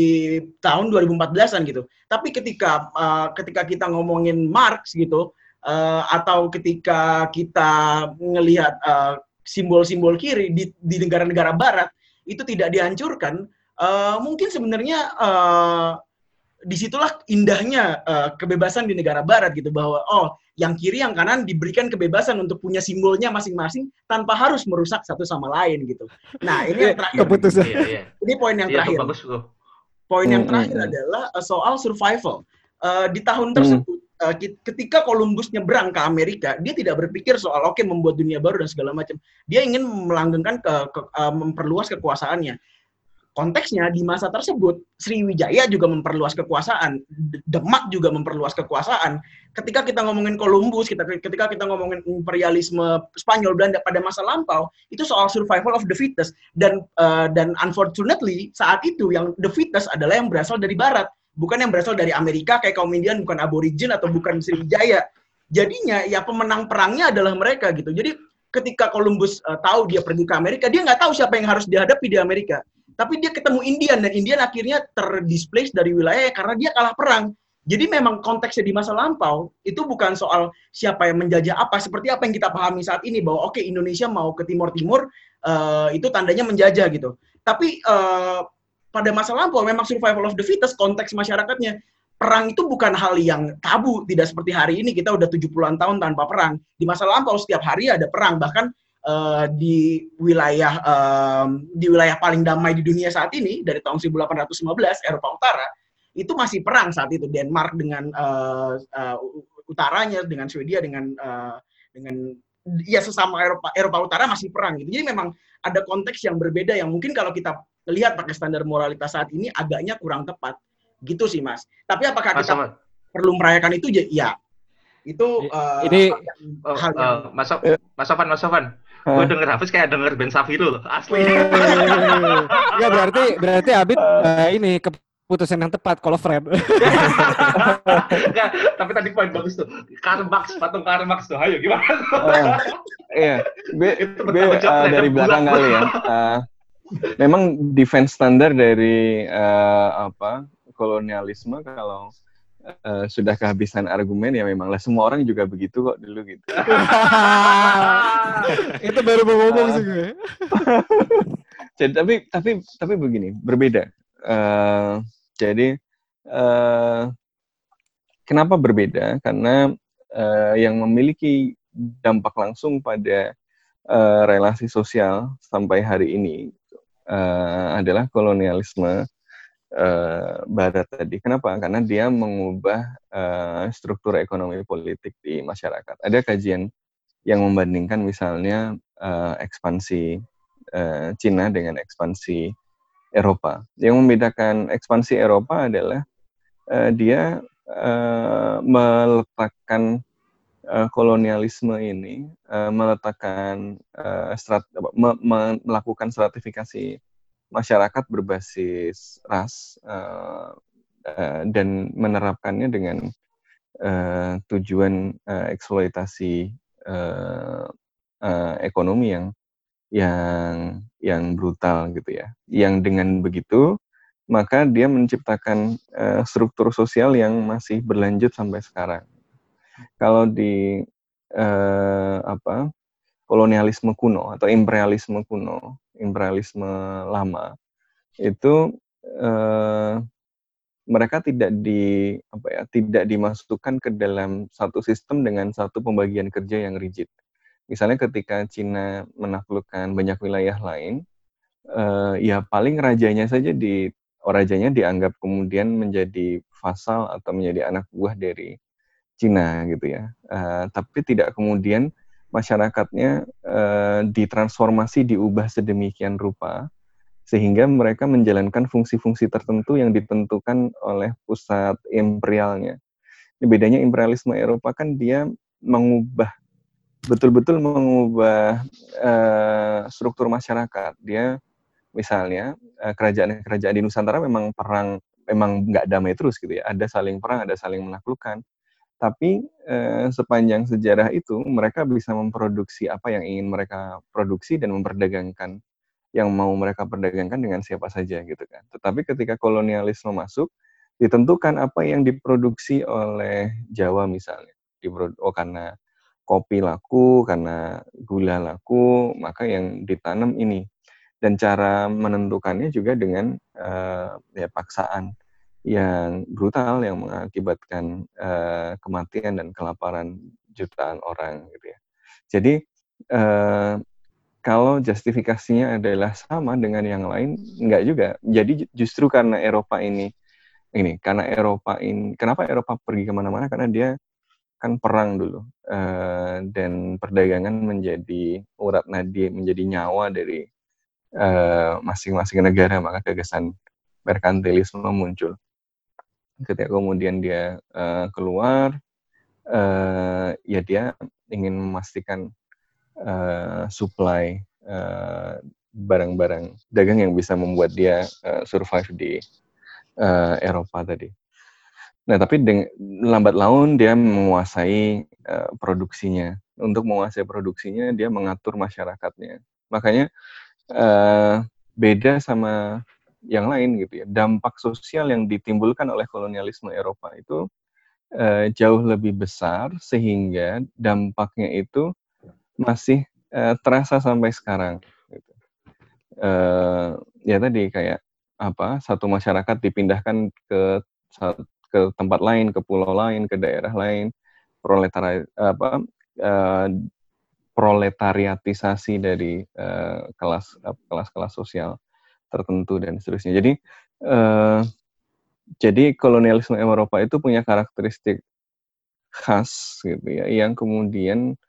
tahun 2014-an gitu. Tapi ketika eh, ketika kita ngomongin Marx gitu eh, atau ketika kita ngelihat eh, simbol-simbol kiri di di negara-negara barat itu tidak dihancurkan, eh, mungkin sebenarnya eh, di situlah indahnya eh, kebebasan di negara barat gitu bahwa oh yang kiri yang kanan diberikan kebebasan untuk punya simbolnya masing-masing tanpa harus merusak satu sama lain gitu. Nah ini yang terakhir. Keputusan. Iya, iya. Ini poin yang Iya, terakhir. tuh bagus tuh. Poin yang Hmm, terakhir hmm, hmm. adalah uh, soal survival. Uh, di tahun Hmm. tersebut, uh, ketika Columbus nyebrang ke Amerika, dia tidak berpikir soal oke membuat dunia baru dan segala macam. Dia ingin melanggengkan ke, ke- uh, memperluas kekuasaannya. Konteksnya di masa tersebut, Sriwijaya juga memperluas kekuasaan, Demak juga memperluas kekuasaan. Ketika kita ngomongin Columbus, kita ketika kita ngomongin imperialisme Spanyol Belanda pada masa lampau, itu soal survival of the fittest. Dan uh, dan unfortunately saat itu yang the fittest adalah yang berasal dari barat bukan yang berasal dari Amerika kayak kaum Indian bukan aborigin atau bukan Sriwijaya. Jadinya ya pemenang perangnya adalah mereka gitu. Jadi ketika Columbus uh, tahu dia pergi ke Amerika dia nggak tahu siapa yang harus dihadapi di Amerika tapi dia ketemu Indian dan Indian akhirnya terdisplace dari wilayahnya karena dia kalah perang jadi memang konteksnya di masa lampau itu bukan soal siapa yang menjajah apa seperti apa yang kita pahami saat ini bahwa oke Indonesia mau ke Timur Timur eh, itu tandanya menjajah gitu. Tapi eh, pada masa lampau memang survival of the fittest konteks masyarakatnya perang itu bukan hal yang tabu tidak seperti hari ini kita udah 70-an tahun tanpa perang. Di masa lampau setiap hari ada perang bahkan eh, di wilayah em, di wilayah paling damai di dunia saat ini dari tahun 1815 Eropa Utara itu masih perang saat itu Denmark dengan eh, eh, utaranya dengan Swedia dengan eh, dengan ya sesama Eropa Eropa Utara masih perang gitu. Jadi memang ada konteks yang berbeda yang mungkin kalau kita lihat pakai standar moralitas saat ini agaknya kurang tepat. Gitu sih, Mas. Tapi apakah Mas kita Sofan, perlu merayakan itu? Ya. Itu eh, Ini- hal yang- oh, hal yang Mas Mas Sofan, Mas Sofan. Gue denger Hafiz kayak denger Ben Safiro loh, asli. Enggak berarti berarti Abid eh, ini keputusan yang tepat kalau friend. Enggak, tapi tadi poin bagus tuh. Karl Marx, patung Karl Marx tuh. Ayo gimana? Oh, iya, gue, Itu uh, dari belakang kali ya. Uh, memang defense standar dari uh, apa kolonialisme kalau uh, sudah kehabisan argumen ya memang lah semua orang juga begitu kok dulu gitu. itu baru mau ngomong sih gue. Jadi tapi tapi tapi begini berbeda. Eh, jadi eh, kenapa berbeda? Karena eh, yang memiliki dampak langsung pada eh, relasi sosial sampai hari ini eh, adalah kolonialisme eh, Barat tadi. Kenapa? Karena dia mengubah eh, struktur ekonomi politik di masyarakat. Ada kajian yang membandingkan misalnya eh, ekspansi eh, Cina dengan ekspansi Eropa. Yang membedakan ekspansi Eropa adalah eh, dia eh, meletakkan eh, kolonialisme ini, eh, meletakkan eh, strat, me- me- melakukan stratifikasi masyarakat berbasis ras eh, eh, dan menerapkannya dengan eh, tujuan eh, eksploitasi eh, eh, ekonomi yang yang yang brutal gitu ya. Yang dengan begitu maka dia menciptakan eh, struktur sosial yang masih berlanjut sampai sekarang. Kalau di eh, apa kolonialisme kuno atau imperialisme kuno, imperialisme lama itu eh, mereka tidak di apa ya tidak dimasukkan ke dalam satu sistem dengan satu pembagian kerja yang rigid. Misalnya ketika Cina menaklukkan banyak wilayah lain, eh, ya paling rajanya saja di oh, rajanya dianggap kemudian menjadi vasal atau menjadi anak buah dari Cina gitu ya. Eh, tapi tidak kemudian masyarakatnya eh, ditransformasi diubah sedemikian rupa sehingga mereka menjalankan fungsi-fungsi tertentu yang ditentukan oleh pusat imperialnya. Bedanya imperialisme Eropa kan dia mengubah betul-betul mengubah eh, struktur masyarakat. Dia misalnya eh, kerajaan-kerajaan di Nusantara memang perang, memang nggak damai terus gitu ya. Ada saling perang, ada saling menaklukkan. Tapi eh, sepanjang sejarah itu mereka bisa memproduksi apa yang ingin mereka produksi dan memperdagangkan yang mau mereka perdagangkan dengan siapa saja gitu kan. Tetapi ketika kolonialisme masuk, ditentukan apa yang diproduksi oleh Jawa misalnya. Oh karena kopi laku, karena gula laku, maka yang ditanam ini. Dan cara menentukannya juga dengan eh, ya paksaan yang brutal yang mengakibatkan eh, kematian dan kelaparan jutaan orang gitu ya. Jadi eh, kalau justifikasinya adalah sama dengan yang lain, enggak juga. Jadi ju- justru karena Eropa ini, ini karena Eropa ini, kenapa Eropa pergi ke mana-mana? Karena dia kan perang dulu eh, dan perdagangan menjadi urat nadi, menjadi nyawa dari masing-masing negara. Maka gagasan merkantilisme muncul. Ketika kemudian dia eh, keluar, eh, ya dia ingin memastikan eh, supply eh, barang-barang dagang yang bisa membuat dia eh, survive di eh, Eropa tadi. Nah, tapi deng- lambat laun dia menguasai eh, produksinya. Untuk menguasai produksinya, dia mengatur masyarakatnya. Makanya eh, beda sama yang lain gitu ya. Dampak sosial yang ditimbulkan oleh kolonialisme Eropa itu eh, jauh lebih besar sehingga dampaknya itu masih eh, terasa sampai sekarang. Gitu. Eh, ya tadi kayak apa satu masyarakat dipindahkan ke ke tempat lain, ke pulau lain, ke daerah lain, proletariat apa eh, proletariatisasi dari eh, kelas kelas-kelas sosial tertentu dan seterusnya. Jadi eh, jadi kolonialisme Eropa itu punya karakteristik khas gitu ya yang kemudian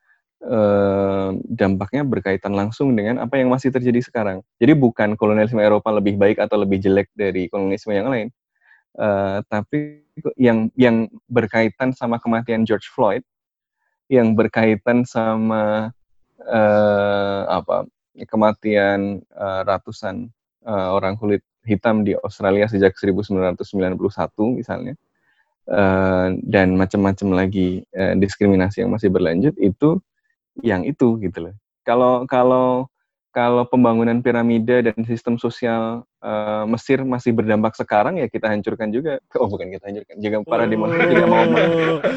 eh, dampaknya berkaitan langsung dengan apa yang masih terjadi sekarang. Jadi bukan kolonialisme Eropa lebih baik atau lebih jelek dari kolonialisme yang lain, eh, tapi yang yang berkaitan sama kematian George Floyd, yang berkaitan sama eh, apa kematian eh, ratusan eh, orang kulit hitam di Australia sejak 1991 misalnya uh, dan macam-macam lagi uh, diskriminasi yang masih berlanjut itu yang itu gitu loh. Kalau kalau kalau pembangunan piramida dan sistem sosial uh, Mesir masih berdampak sekarang ya kita hancurkan juga. Oh bukan kita hancurkan, juga para demonstran juga mau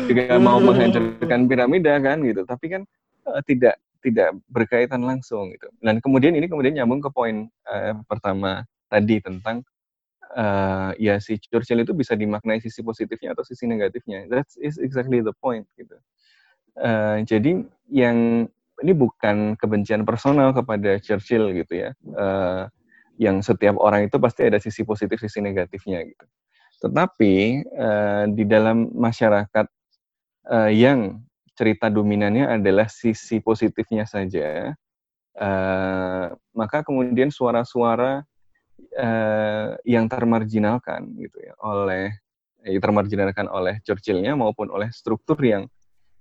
juga mau menghancurkan piramida kan gitu. Tapi kan uh, tidak tidak berkaitan langsung gitu. Dan kemudian ini kemudian nyambung ke poin uh, pertama tadi tentang uh, ya si Churchill itu bisa dimaknai sisi positifnya atau sisi negatifnya. That is exactly the point gitu. Uh, jadi yang ini bukan kebencian personal kepada Churchill gitu ya. Uh, yang setiap orang itu pasti ada sisi positif, sisi negatifnya gitu. Tetapi uh, di dalam masyarakat uh, yang cerita dominannya adalah sisi positifnya saja, uh, maka kemudian suara-suara uh, yang termarginalkan gitu ya oleh eh, termarginalkan oleh Churchillnya maupun oleh struktur yang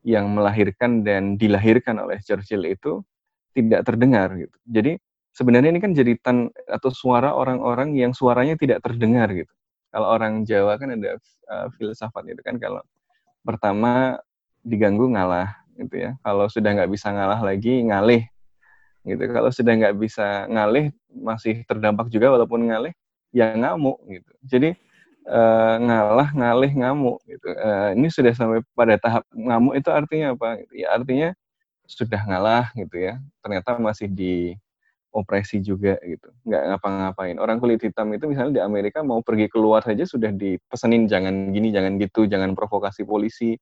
yang melahirkan dan dilahirkan oleh Churchill itu tidak terdengar gitu. Jadi sebenarnya ini kan jeritan atau suara orang-orang yang suaranya tidak terdengar gitu. Kalau orang Jawa kan ada uh, filsafat itu kan kalau pertama diganggu ngalah gitu ya. Kalau sudah nggak bisa ngalah lagi ngalih gitu. Kalau sudah nggak bisa ngalih masih terdampak juga walaupun ngalih ya ngamuk gitu. Jadi uh, ngalah ngalih ngamuk gitu. Uh, ini sudah sampai pada tahap ngamuk itu artinya apa? Gitu. Ya artinya sudah ngalah gitu ya. Ternyata masih di opresi juga gitu. Nggak ngapa-ngapain. Orang kulit hitam itu misalnya di Amerika mau pergi keluar saja sudah dipesenin jangan gini, jangan gitu, jangan provokasi polisi,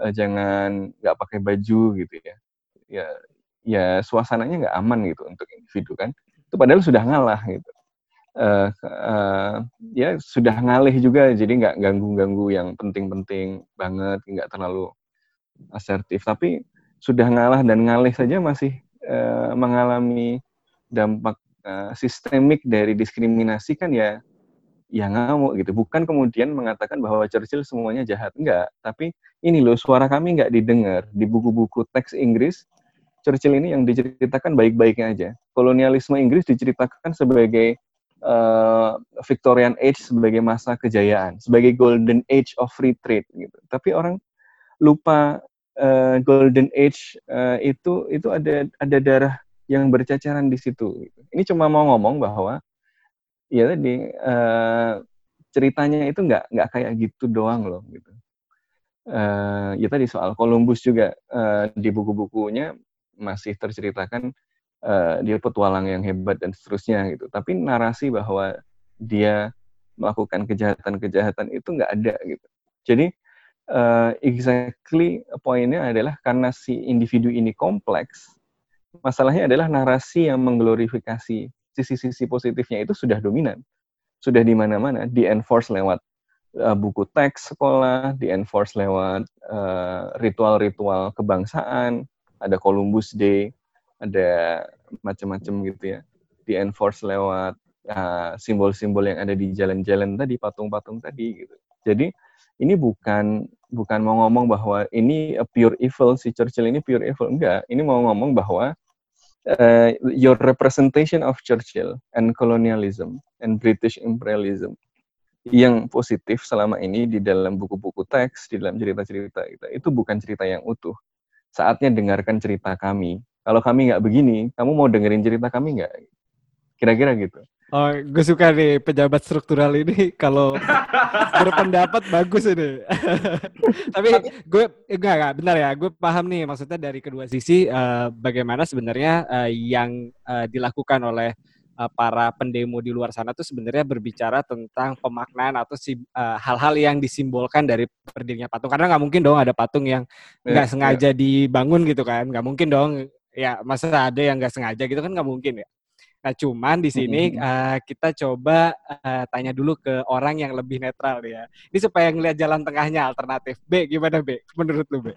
uh, jangan nggak pakai baju gitu ya. Ya ya suasananya nggak aman gitu untuk individu kan. Itu padahal sudah ngalah gitu. Uh, uh, ya sudah ngalih juga jadi nggak ganggu-ganggu yang penting-penting banget nggak terlalu asertif. Tapi sudah ngalah dan ngalih saja masih uh, mengalami dampak uh, sistemik dari diskriminasi kan ya ya ngamuk gitu bukan kemudian mengatakan bahwa Churchill semuanya jahat enggak tapi ini loh suara kami nggak didengar di buku-buku teks Inggris Churchill ini yang diceritakan baik-baiknya aja. Kolonialisme Inggris diceritakan sebagai uh, Victorian Age sebagai masa kejayaan, sebagai Golden Age of Free Trade gitu. Tapi orang lupa uh, Golden Age uh, itu itu ada ada darah yang bercacaran di situ. Gitu. Ini cuma mau ngomong bahwa ya tadi uh, ceritanya itu nggak nggak kayak gitu doang loh gitu. Uh, ya tadi soal Columbus juga uh, di buku-bukunya masih terceritakan uh, dia petualang yang hebat dan seterusnya gitu. Tapi narasi bahwa dia melakukan kejahatan-kejahatan itu nggak ada gitu. Jadi uh, exactly poinnya adalah karena si individu ini kompleks, masalahnya adalah narasi yang mengglorifikasi sisi-sisi positifnya itu sudah dominan, sudah di mana-mana, di enforce lewat uh, buku teks sekolah, di enforce lewat ritual-ritual uh, kebangsaan, ada Columbus Day, ada macam-macam gitu ya. Di enforce lewat uh, simbol-simbol yang ada di jalan-jalan tadi, patung-patung tadi gitu. Jadi ini bukan bukan mau ngomong bahwa ini pure evil si Churchill ini pure evil enggak. Ini mau ngomong bahwa uh, your representation of Churchill and colonialism and British imperialism yang positif selama ini di dalam buku-buku teks, di dalam cerita-cerita kita, itu bukan cerita yang utuh saatnya dengarkan cerita kami. Kalau kami nggak begini, kamu mau dengerin cerita kami nggak? Kira-kira gitu. Oh, gue suka nih pejabat struktural ini kalau berpendapat bagus ini. Tapi gue enggak enggak benar ya, gue paham nih maksudnya dari kedua sisi uh, bagaimana sebenarnya uh, yang uh, dilakukan oleh uh, para pendemo di luar sana tuh sebenarnya berbicara tentang pemaknaan atau si uh, hal-hal yang disimbolkan dari berdirinya patung karena nggak mungkin dong ada patung yang iya, nggak yeah, sengaja yeah. dibangun gitu kan nggak mungkin dong ya masa ada yang nggak sengaja gitu kan nggak mungkin ya. Nah cuman di sini uh, kita coba uh, tanya dulu ke orang yang lebih netral ya. Ini supaya ngelihat jalan tengahnya alternatif. B gimana B? Menurut lu B?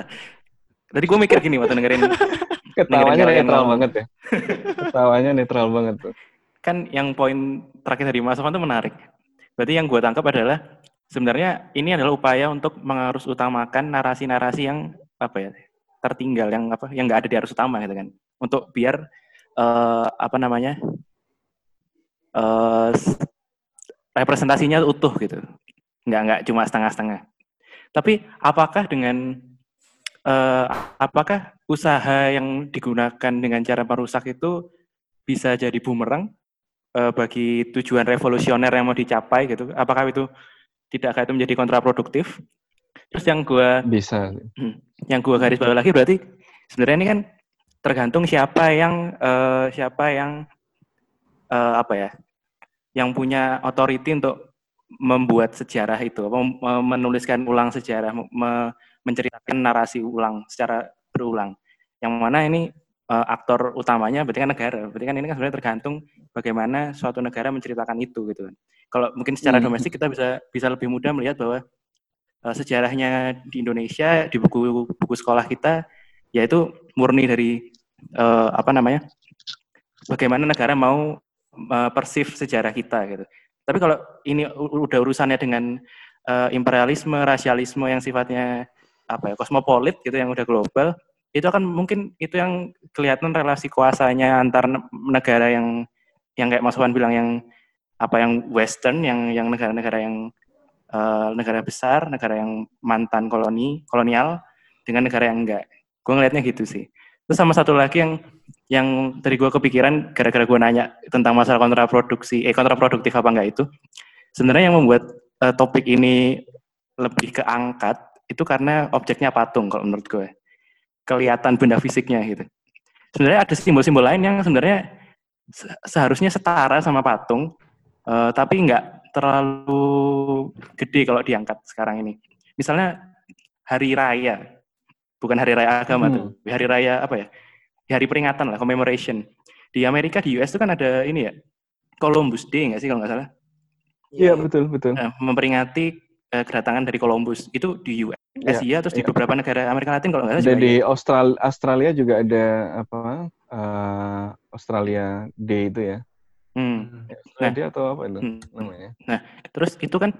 Tadi gue mikir gini waktu dengerin Ketawanya dengerin netral banget ya. Ketawanya netral banget tuh. kan yang poin terakhir dari Mas Sofan itu menarik. Berarti yang gue tangkap adalah sebenarnya ini adalah upaya untuk mengarus utamakan narasi-narasi yang apa ya tertinggal yang apa yang nggak ada di arus utama gitu kan untuk biar eh, apa namanya s- representasinya utuh gitu nggak nggak cuma setengah-setengah tapi apakah dengan eh, apakah usaha yang digunakan dengan cara merusak itu bisa jadi bumerang eh, bagi tujuan revolusioner yang mau dicapai gitu. Apakah itu tidak akan itu menjadi kontraproduktif? Terus yang gua Bisa. yang gua garis bawah lagi berarti sebenarnya ini kan tergantung siapa yang eh, siapa yang eh, apa ya yang punya authority untuk membuat sejarah itu menuliskan ulang sejarah me- menceritakan narasi ulang secara berulang yang mana ini eh, aktor utamanya berarti kan negara berarti kan ini kan sebenarnya tergantung bagaimana suatu negara menceritakan itu gitu kan kalau mungkin secara Hmm. domestik kita bisa bisa lebih mudah melihat bahwa eh, sejarahnya di Indonesia di buku buku sekolah kita yaitu murni dari eh, apa namanya bagaimana negara mau eh, persif sejarah kita gitu. Tapi kalau ini udah urusannya dengan eh, imperialisme, rasialisme yang sifatnya apa ya kosmopolit gitu yang udah global, itu akan mungkin itu yang kelihatan relasi kuasanya antar ne- negara yang yang kayak Mas Wan bilang yang apa yang western yang yang negara-negara yang eh, negara besar, negara yang mantan koloni, kolonial dengan negara yang enggak. Gue ngelihatnya gitu sih. Terus sama satu lagi yang yang dari gue kepikiran gara-gara gue nanya tentang masalah kontraproduksi, eh kontraproduktif apa enggak itu. Sebenarnya yang membuat eh, topik ini lebih keangkat itu karena objeknya patung kalau menurut gue. Kelihatan benda fisiknya gitu. Sebenarnya ada simbol-simbol lain yang sebenarnya se- seharusnya setara sama patung, eh, tapi nggak terlalu gede kalau diangkat sekarang ini. Misalnya hari raya, bukan hari raya agama Hmm. tuh, hari raya apa ya? Hari peringatan lah, commemoration. Di Amerika di US itu kan ada ini ya, Columbus Day nggak sih kalau nggak salah? Iya betul betul. Eh, memperingati eh, kedatangan dari Columbus itu di US, Iya, Asia, terus di iya. beberapa negara Amerika Latin kalau nggak salah Dan juga di iya. Austral Australia juga ada apa? eh, Australia Day itu ya. Hmm. Australia Day atau apa itu Hmm. namanya? Nah, terus itu kan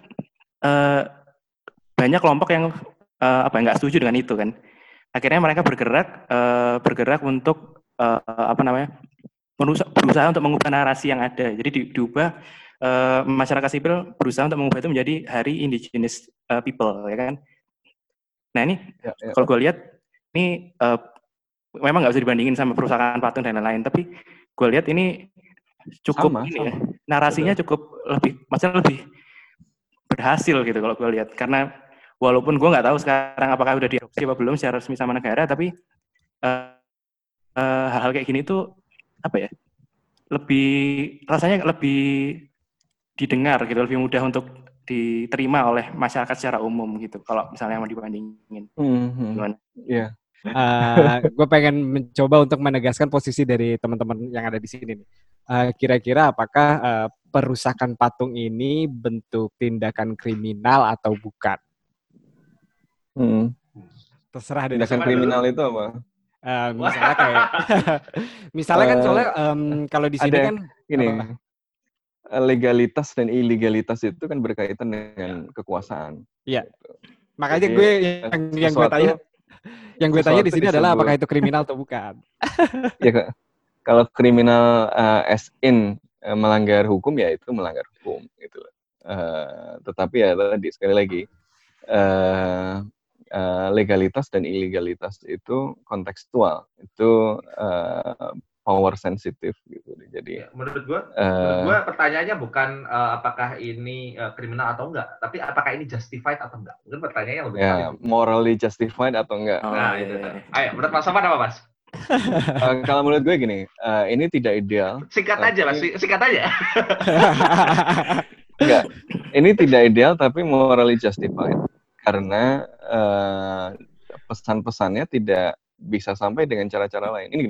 eh, banyak kelompok yang eh, apa nggak setuju dengan itu kan. Akhirnya mereka bergerak eh, bergerak untuk eh, apa namanya merusak, berusaha untuk mengubah narasi yang ada. Jadi di- diubah eh, masyarakat sipil berusaha untuk mengubah itu menjadi Hari Indigenous eh, People, ya kan? Nah ini Ya, ya. kalau gue lihat ini eh, memang nggak bisa dibandingin sama perusahaan patung dan lain-lain, tapi gue lihat ini cukup Sama, ini sama. ya narasinya cukup lebih, maksudnya lebih berhasil gitu kalau gue lihat karena walaupun gue nggak tahu sekarang apakah udah diadopsi apa belum secara resmi sama negara, tapi eh, eh, hal-hal kayak gini tuh apa ya lebih rasanya lebih didengar gitu lebih mudah untuk diterima oleh masyarakat secara umum gitu kalau misalnya mau dibandingin Hmm, hmm. gimana Iya. gue pengen mencoba untuk menegaskan posisi dari teman-teman yang ada di sini nih. Eh, kira-kira apakah eh, perusakan patung ini bentuk tindakan kriminal atau bukan? Hmm. Terserah dari Tindakan kriminal dulu. itu apa? Eh, misalnya kayak, misalnya kan Eh, soalnya em, kalau di sini ada kan Ini apa? legalitas dan ilegalitas itu kan berkaitan dengan kekuasaan. Iya. Makanya Jadi, gue eh, yang yang gue sesuatu- tanya, yang gue tanya di sesuatu sini adalah disebut- apakah itu kriminal atau bukan? ya kalau kriminal eh, as in eh, melanggar hukum ya itu melanggar hukum gitu loh. Eh, tetapi ya tadi sekali lagi eh, eh, legalitas dan ilegalitas itu kontekstual itu eh, power sensitif gitu jadi Ya, menurut gua, eh, menurut gua pertanyaannya bukan eh, apakah ini eh, kriminal atau enggak, tapi apakah ini justified atau enggak. Mungkin pertanyaannya lebih ya morally justified atau enggak Oh, Nah, iya, itu. iya, iya. Ayo, menurut Mas Sofan apa, Mas? Eh, kalau menurut gue gini eh, ini tidak ideal Singkat Tapi- aja, Mas. Singkat aja. Enggak, ini tidak ideal tapi morally justified karena eh, pesan-pesannya tidak bisa sampai dengan cara-cara lain. Ini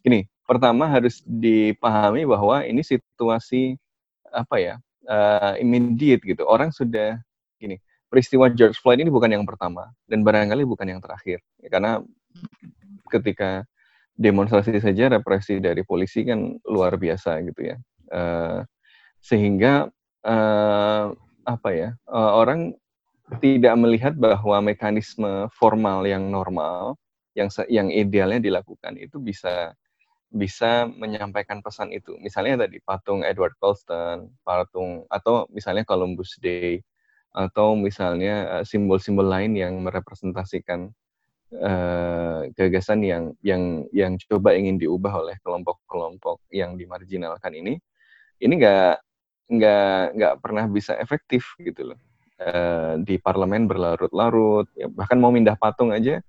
gini, pertama harus dipahami bahwa ini situasi apa ya uh, immediate gitu. Orang sudah gini, peristiwa George Floyd ini bukan yang pertama dan barangkali bukan yang terakhir, ya, karena ketika demonstrasi saja represi dari polisi kan luar biasa gitu ya, uh, sehingga uh, apa ya uh, orang tidak melihat bahwa mekanisme formal yang normal yang yang idealnya dilakukan itu bisa bisa menyampaikan pesan itu. Misalnya tadi patung Edward Colston, patung atau misalnya Columbus Day atau misalnya eh, simbol-simbol lain yang merepresentasikan uh, gagasan yang yang yang coba ingin diubah oleh kelompok-kelompok yang dimarginalkan ini, ini nggak nggak nggak pernah bisa efektif gitu loh. Uh, di parlemen berlarut-larut, ya, bahkan mau mindah patung aja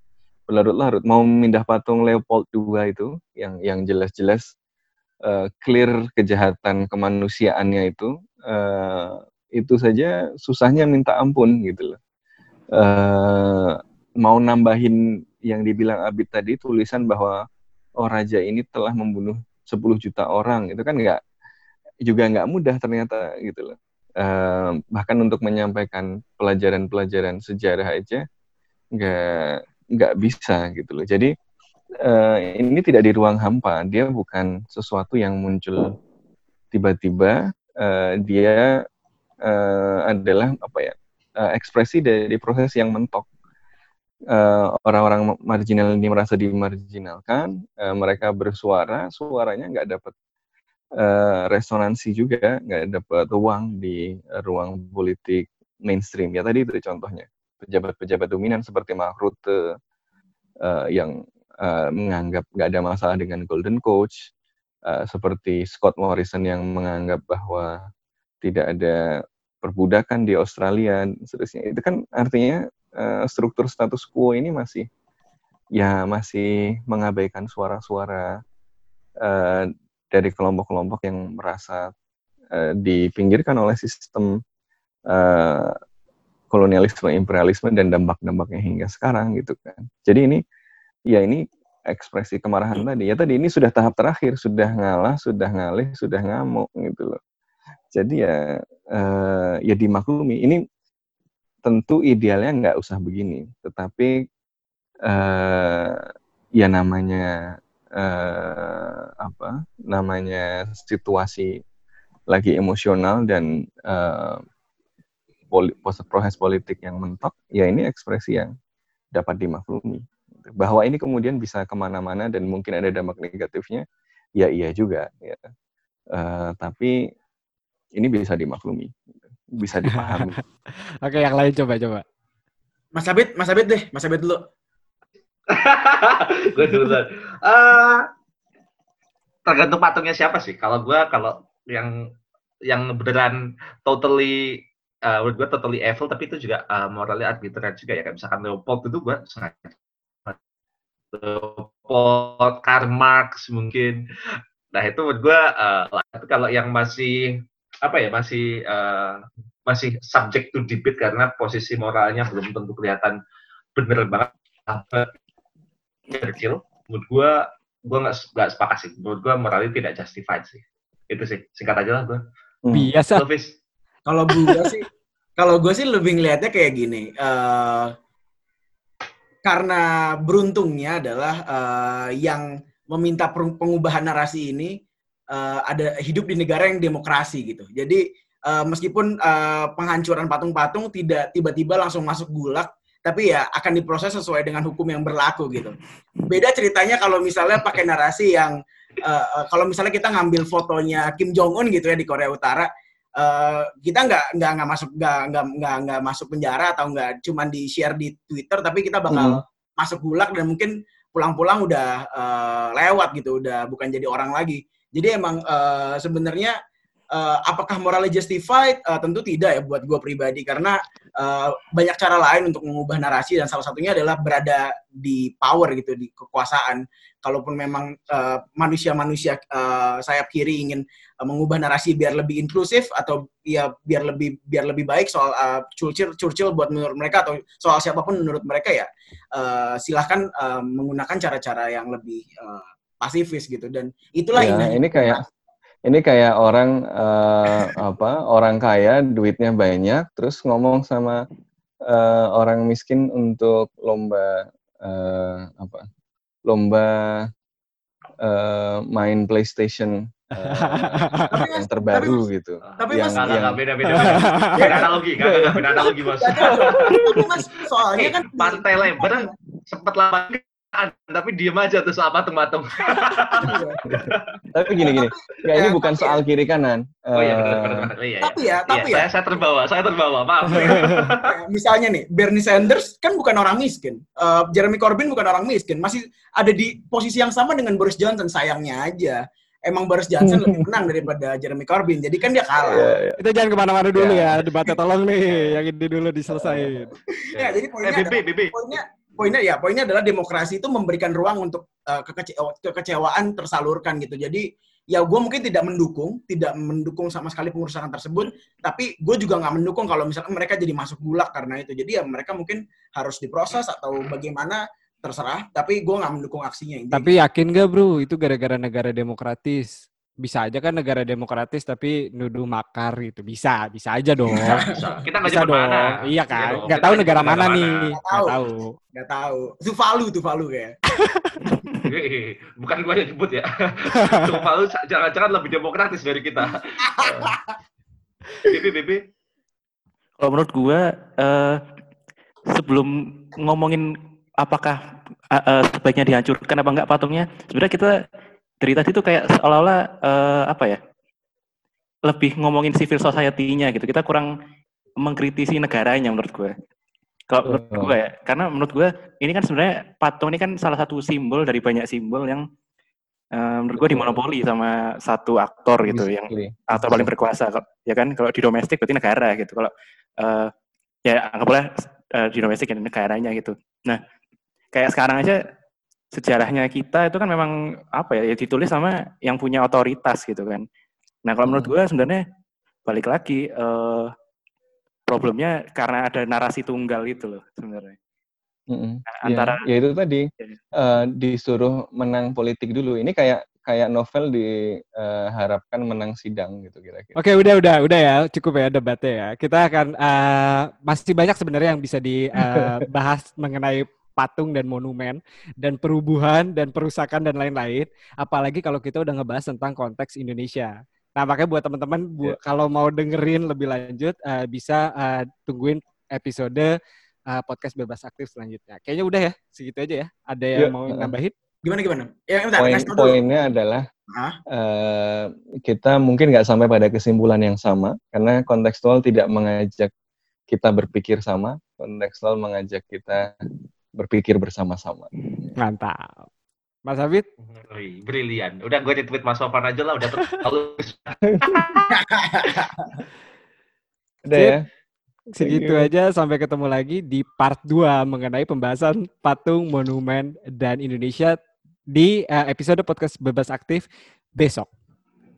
berlarut-larut. Mau mindah patung Leopold II itu yang yang jelas-jelas uh, clear kejahatan kemanusiaannya itu uh, itu saja susahnya minta ampun gitu loh. Uh, mau nambahin yang dibilang Abid tadi tulisan bahwa oh raja ini telah membunuh 10 juta orang itu kan nggak juga nggak mudah ternyata gitu loh. Uh, bahkan untuk menyampaikan pelajaran-pelajaran sejarah aja nggak nggak bisa gitu loh. Jadi uh, ini tidak di ruang hampa. Dia bukan sesuatu yang muncul tiba-tiba. Uh, dia uh, adalah apa ya uh, ekspresi dari proses yang mentok. Orang-orang uh, marginal ini merasa dimarginalkan, uh, mereka bersuara, suaranya nggak dapat uh, resonansi juga, nggak dapat ruang di ruang politik mainstream. Ya tadi itu contohnya pejabat-pejabat dominan seperti Mark uh, yang uh, menganggap nggak ada masalah dengan Golden Coach, uh, seperti Scott Morrison yang menganggap bahwa tidak ada perbudakan di Australia, seterusnya. Itu kan artinya uh, struktur status quo ini masih ya masih mengabaikan suara-suara uh, dari kelompok-kelompok yang merasa uh, dipinggirkan oleh sistem uh, kolonialisme, imperialisme dan dampak-dampaknya hingga sekarang gitu kan. Jadi ini ya ini ekspresi kemarahan tadi. Ya tadi ini sudah tahap terakhir, sudah ngalah, sudah ngalih, sudah ngamuk gitu loh. Jadi ya eh, ya dimaklumi. Ini tentu idealnya nggak usah begini, tetapi eh, ya namanya eh, apa? Namanya situasi lagi emosional dan eh, poli, proses politik yang mentok, ya ini ekspresi yang dapat dimaklumi. Bahwa ini kemudian bisa ke mana-mana dan mungkin ada dampak negatifnya, ya iya juga. Ya. Uh, tapi ini bisa dimaklumi, bisa dipahami. Oke, yang lain coba-coba. Mas Abid, Mas Abid deh, Mas Abid dulu. Gue dulu. Uh, tergantung patungnya siapa sih. Kalau gue, kalau yang yang beneran totally uh, menurut gue totally evil tapi itu juga uh, moralnya arbitrary juga ya kayak misalkan Leopold itu gue sangat Leopold Karl Marx mungkin nah itu menurut gue uh, kalau yang masih apa ya masih uh, masih subject to debate karena posisi moralnya belum tentu kelihatan bener banget kecil. Menurut gue gue nggak nggak sepakat sih. Menurut gue moralnya tidak justified sih. Itu sih. Singkat aja lah gue biasa. Kalau gue sih, kalau gue sih lebih ngelihatnya kayak gini. Uh, karena beruntungnya adalah uh, yang meminta pengubahan narasi ini uh, ada hidup di negara yang demokrasi gitu. Jadi uh, meskipun uh, penghancuran patung-patung tidak tiba-tiba langsung masuk gulak, tapi ya akan diproses sesuai dengan hukum yang berlaku gitu. Beda ceritanya kalau misalnya pakai narasi yang uh, kalau misalnya kita ngambil fotonya Kim Jong Un gitu ya di Korea Utara, uh, kita nggak nggak nggak masuk nggak nggak nggak nggak masuk penjara atau nggak cuman di share di Twitter tapi kita bakal hmm. masuk gulak dan mungkin pulang-pulang udah uh, lewat gitu udah bukan jadi orang lagi jadi emang uh, sebenarnya eh, apakah moralnya justified? Eh, tentu tidak ya buat gue pribadi karena eh, banyak cara lain untuk mengubah narasi dan salah satunya adalah berada di power gitu di kekuasaan. Kalaupun memang manusia-manusia eh, sayap kiri ingin eh, mengubah narasi biar lebih inklusif atau ya biar lebih biar lebih baik soal eh, Churchill Churchill buat menurut mereka atau soal siapa pun menurut mereka ya eh, silahkan eh, menggunakan cara-cara yang lebih eh, pasifis gitu dan itulah Ya, indahnya ini kayak ini kayak orang eh, apa orang kaya duitnya banyak terus ngomong sama eh, orang miskin untuk lomba eh, apa lomba eh, main PlayStation eh, yang terbaru gitu. tapi yang mas- Enggak, enggak, yang beda, beda, beda. Beda analogi, enggak, enggak, beda analogi, tapi mas soalnya kan pantai lebar sempet lama tapi diem aja tuh soal patung-patung. tapi gini gini ya ini bukan soal kiri kanan Oh iya, benar, Eh, benar, benar. Iya, tapi iya. ya tapi Iya, ya saya, saya terbawa, saya terbawa, maaf. misalnya nih Bernie Sanders kan bukan orang miskin Eh, Jeremy Corbyn bukan orang miskin masih ada di posisi yang sama dengan Boris Johnson sayangnya aja emang Boris Johnson lebih menang daripada Jeremy Corbyn jadi kan dia kalah Iya, iya. Kita jangan ke mana-mana dulu Ya. ya, debatnya tolong nih, yang ini dulu diselesain. ya jadi poinnya Eh, BB, adalah- BB. poinnya poinnya ya poinnya adalah demokrasi itu memberikan ruang untuk eh, kekece- kekecewaan tersalurkan gitu jadi ya gue mungkin tidak mendukung tidak mendukung sama sekali pengurusan tersebut tapi gue juga nggak mendukung kalau misalkan mereka jadi masuk gulak karena itu jadi ya mereka mungkin harus diproses atau bagaimana terserah tapi gue nggak mendukung aksinya. Tapi yakin gak bro, itu gara-gara negara demokratis? Bisa aja kan negara demokratis tapi nuduh makar gitu. Bisa, bisa aja dong. Bisa, bisa. Kita nggak Bisa dong. mana. Iya kan? Nggak Kita tahu negara nyebut mana nih. Nggak Nggak tahu. tahu. nggak tahu Tuvalu Tuvalu kayak Hehehe. Bukan gua yang nyebut ya. Tuvalu jangan-jangan lebih demokratis dari kita. Bibi, Bibi. Kalau menurut gua eh, sebelum ngomongin apakah eh, eh, sebaiknya dihancurkan apa enggak patungnya, sebenarnya kita dari tadi tuh kayak seolah-olah eh, apa ya? Lebih ngomongin civil society-nya gitu. Kita kurang mengkritisi negaranya menurut gua. Kalau menurut gua ya, karena menurut gua ini kan sebenarnya patung ini kan salah satu simbol dari banyak simbol yang eh, menurut gua dimonopoli sama satu aktor gitu yang atau paling berkuasa ya kan kalau di domestik berarti negara gitu kalau eh, ya anggaplah eh, di domestik ya negaranya gitu nah kayak sekarang aja sejarahnya kita itu kan memang apa ya, ya ditulis sama yang punya otoritas gitu kan nah kalau menurut gue sebenarnya balik lagi eh, problemnya karena ada narasi tunggal itu loh sebenarnya Mm-mm. Nah, Ya, antara ya itu tadi Ya. eh, disuruh menang politik dulu. Ini kayak kayak novel diharapkan menang sidang gitu kira-kira. Oke, udah, udah, udah ya, cukup ya debatnya ya. Kita akan eh, masih banyak sebenarnya yang bisa dibahas mengenai patung dan monumen dan perubuhan dan perusakan dan lain-lain. Apalagi kalau kita udah ngebahas tentang konteks Indonesia. Nah, makanya buat teman-teman bu- kalau mau dengerin lebih lanjut eh, bisa eh, tungguin episode eh, podcast bebas aktif selanjutnya. Kayaknya udah ya, segitu aja ya. Ada yang Yuk, mau nambahin? gimana gimana ya bentar, Poin kasih tau dulu. poinnya adalah eh, kita mungkin nggak sampai pada kesimpulan yang sama karena kontekstual tidak mengajak kita berpikir sama, kontekstual mengajak kita berpikir bersama-sama. Mantap. Mas Habib? Wih, brilian. Udah gue retweet Mas Sofan aja lah, udah terlalu. Udah ya. Segitu aja sampai ketemu lagi di part 2 mengenai pembahasan patung, monumen, dan Indonesia di eh, episode podcast Bebas Aktif besok.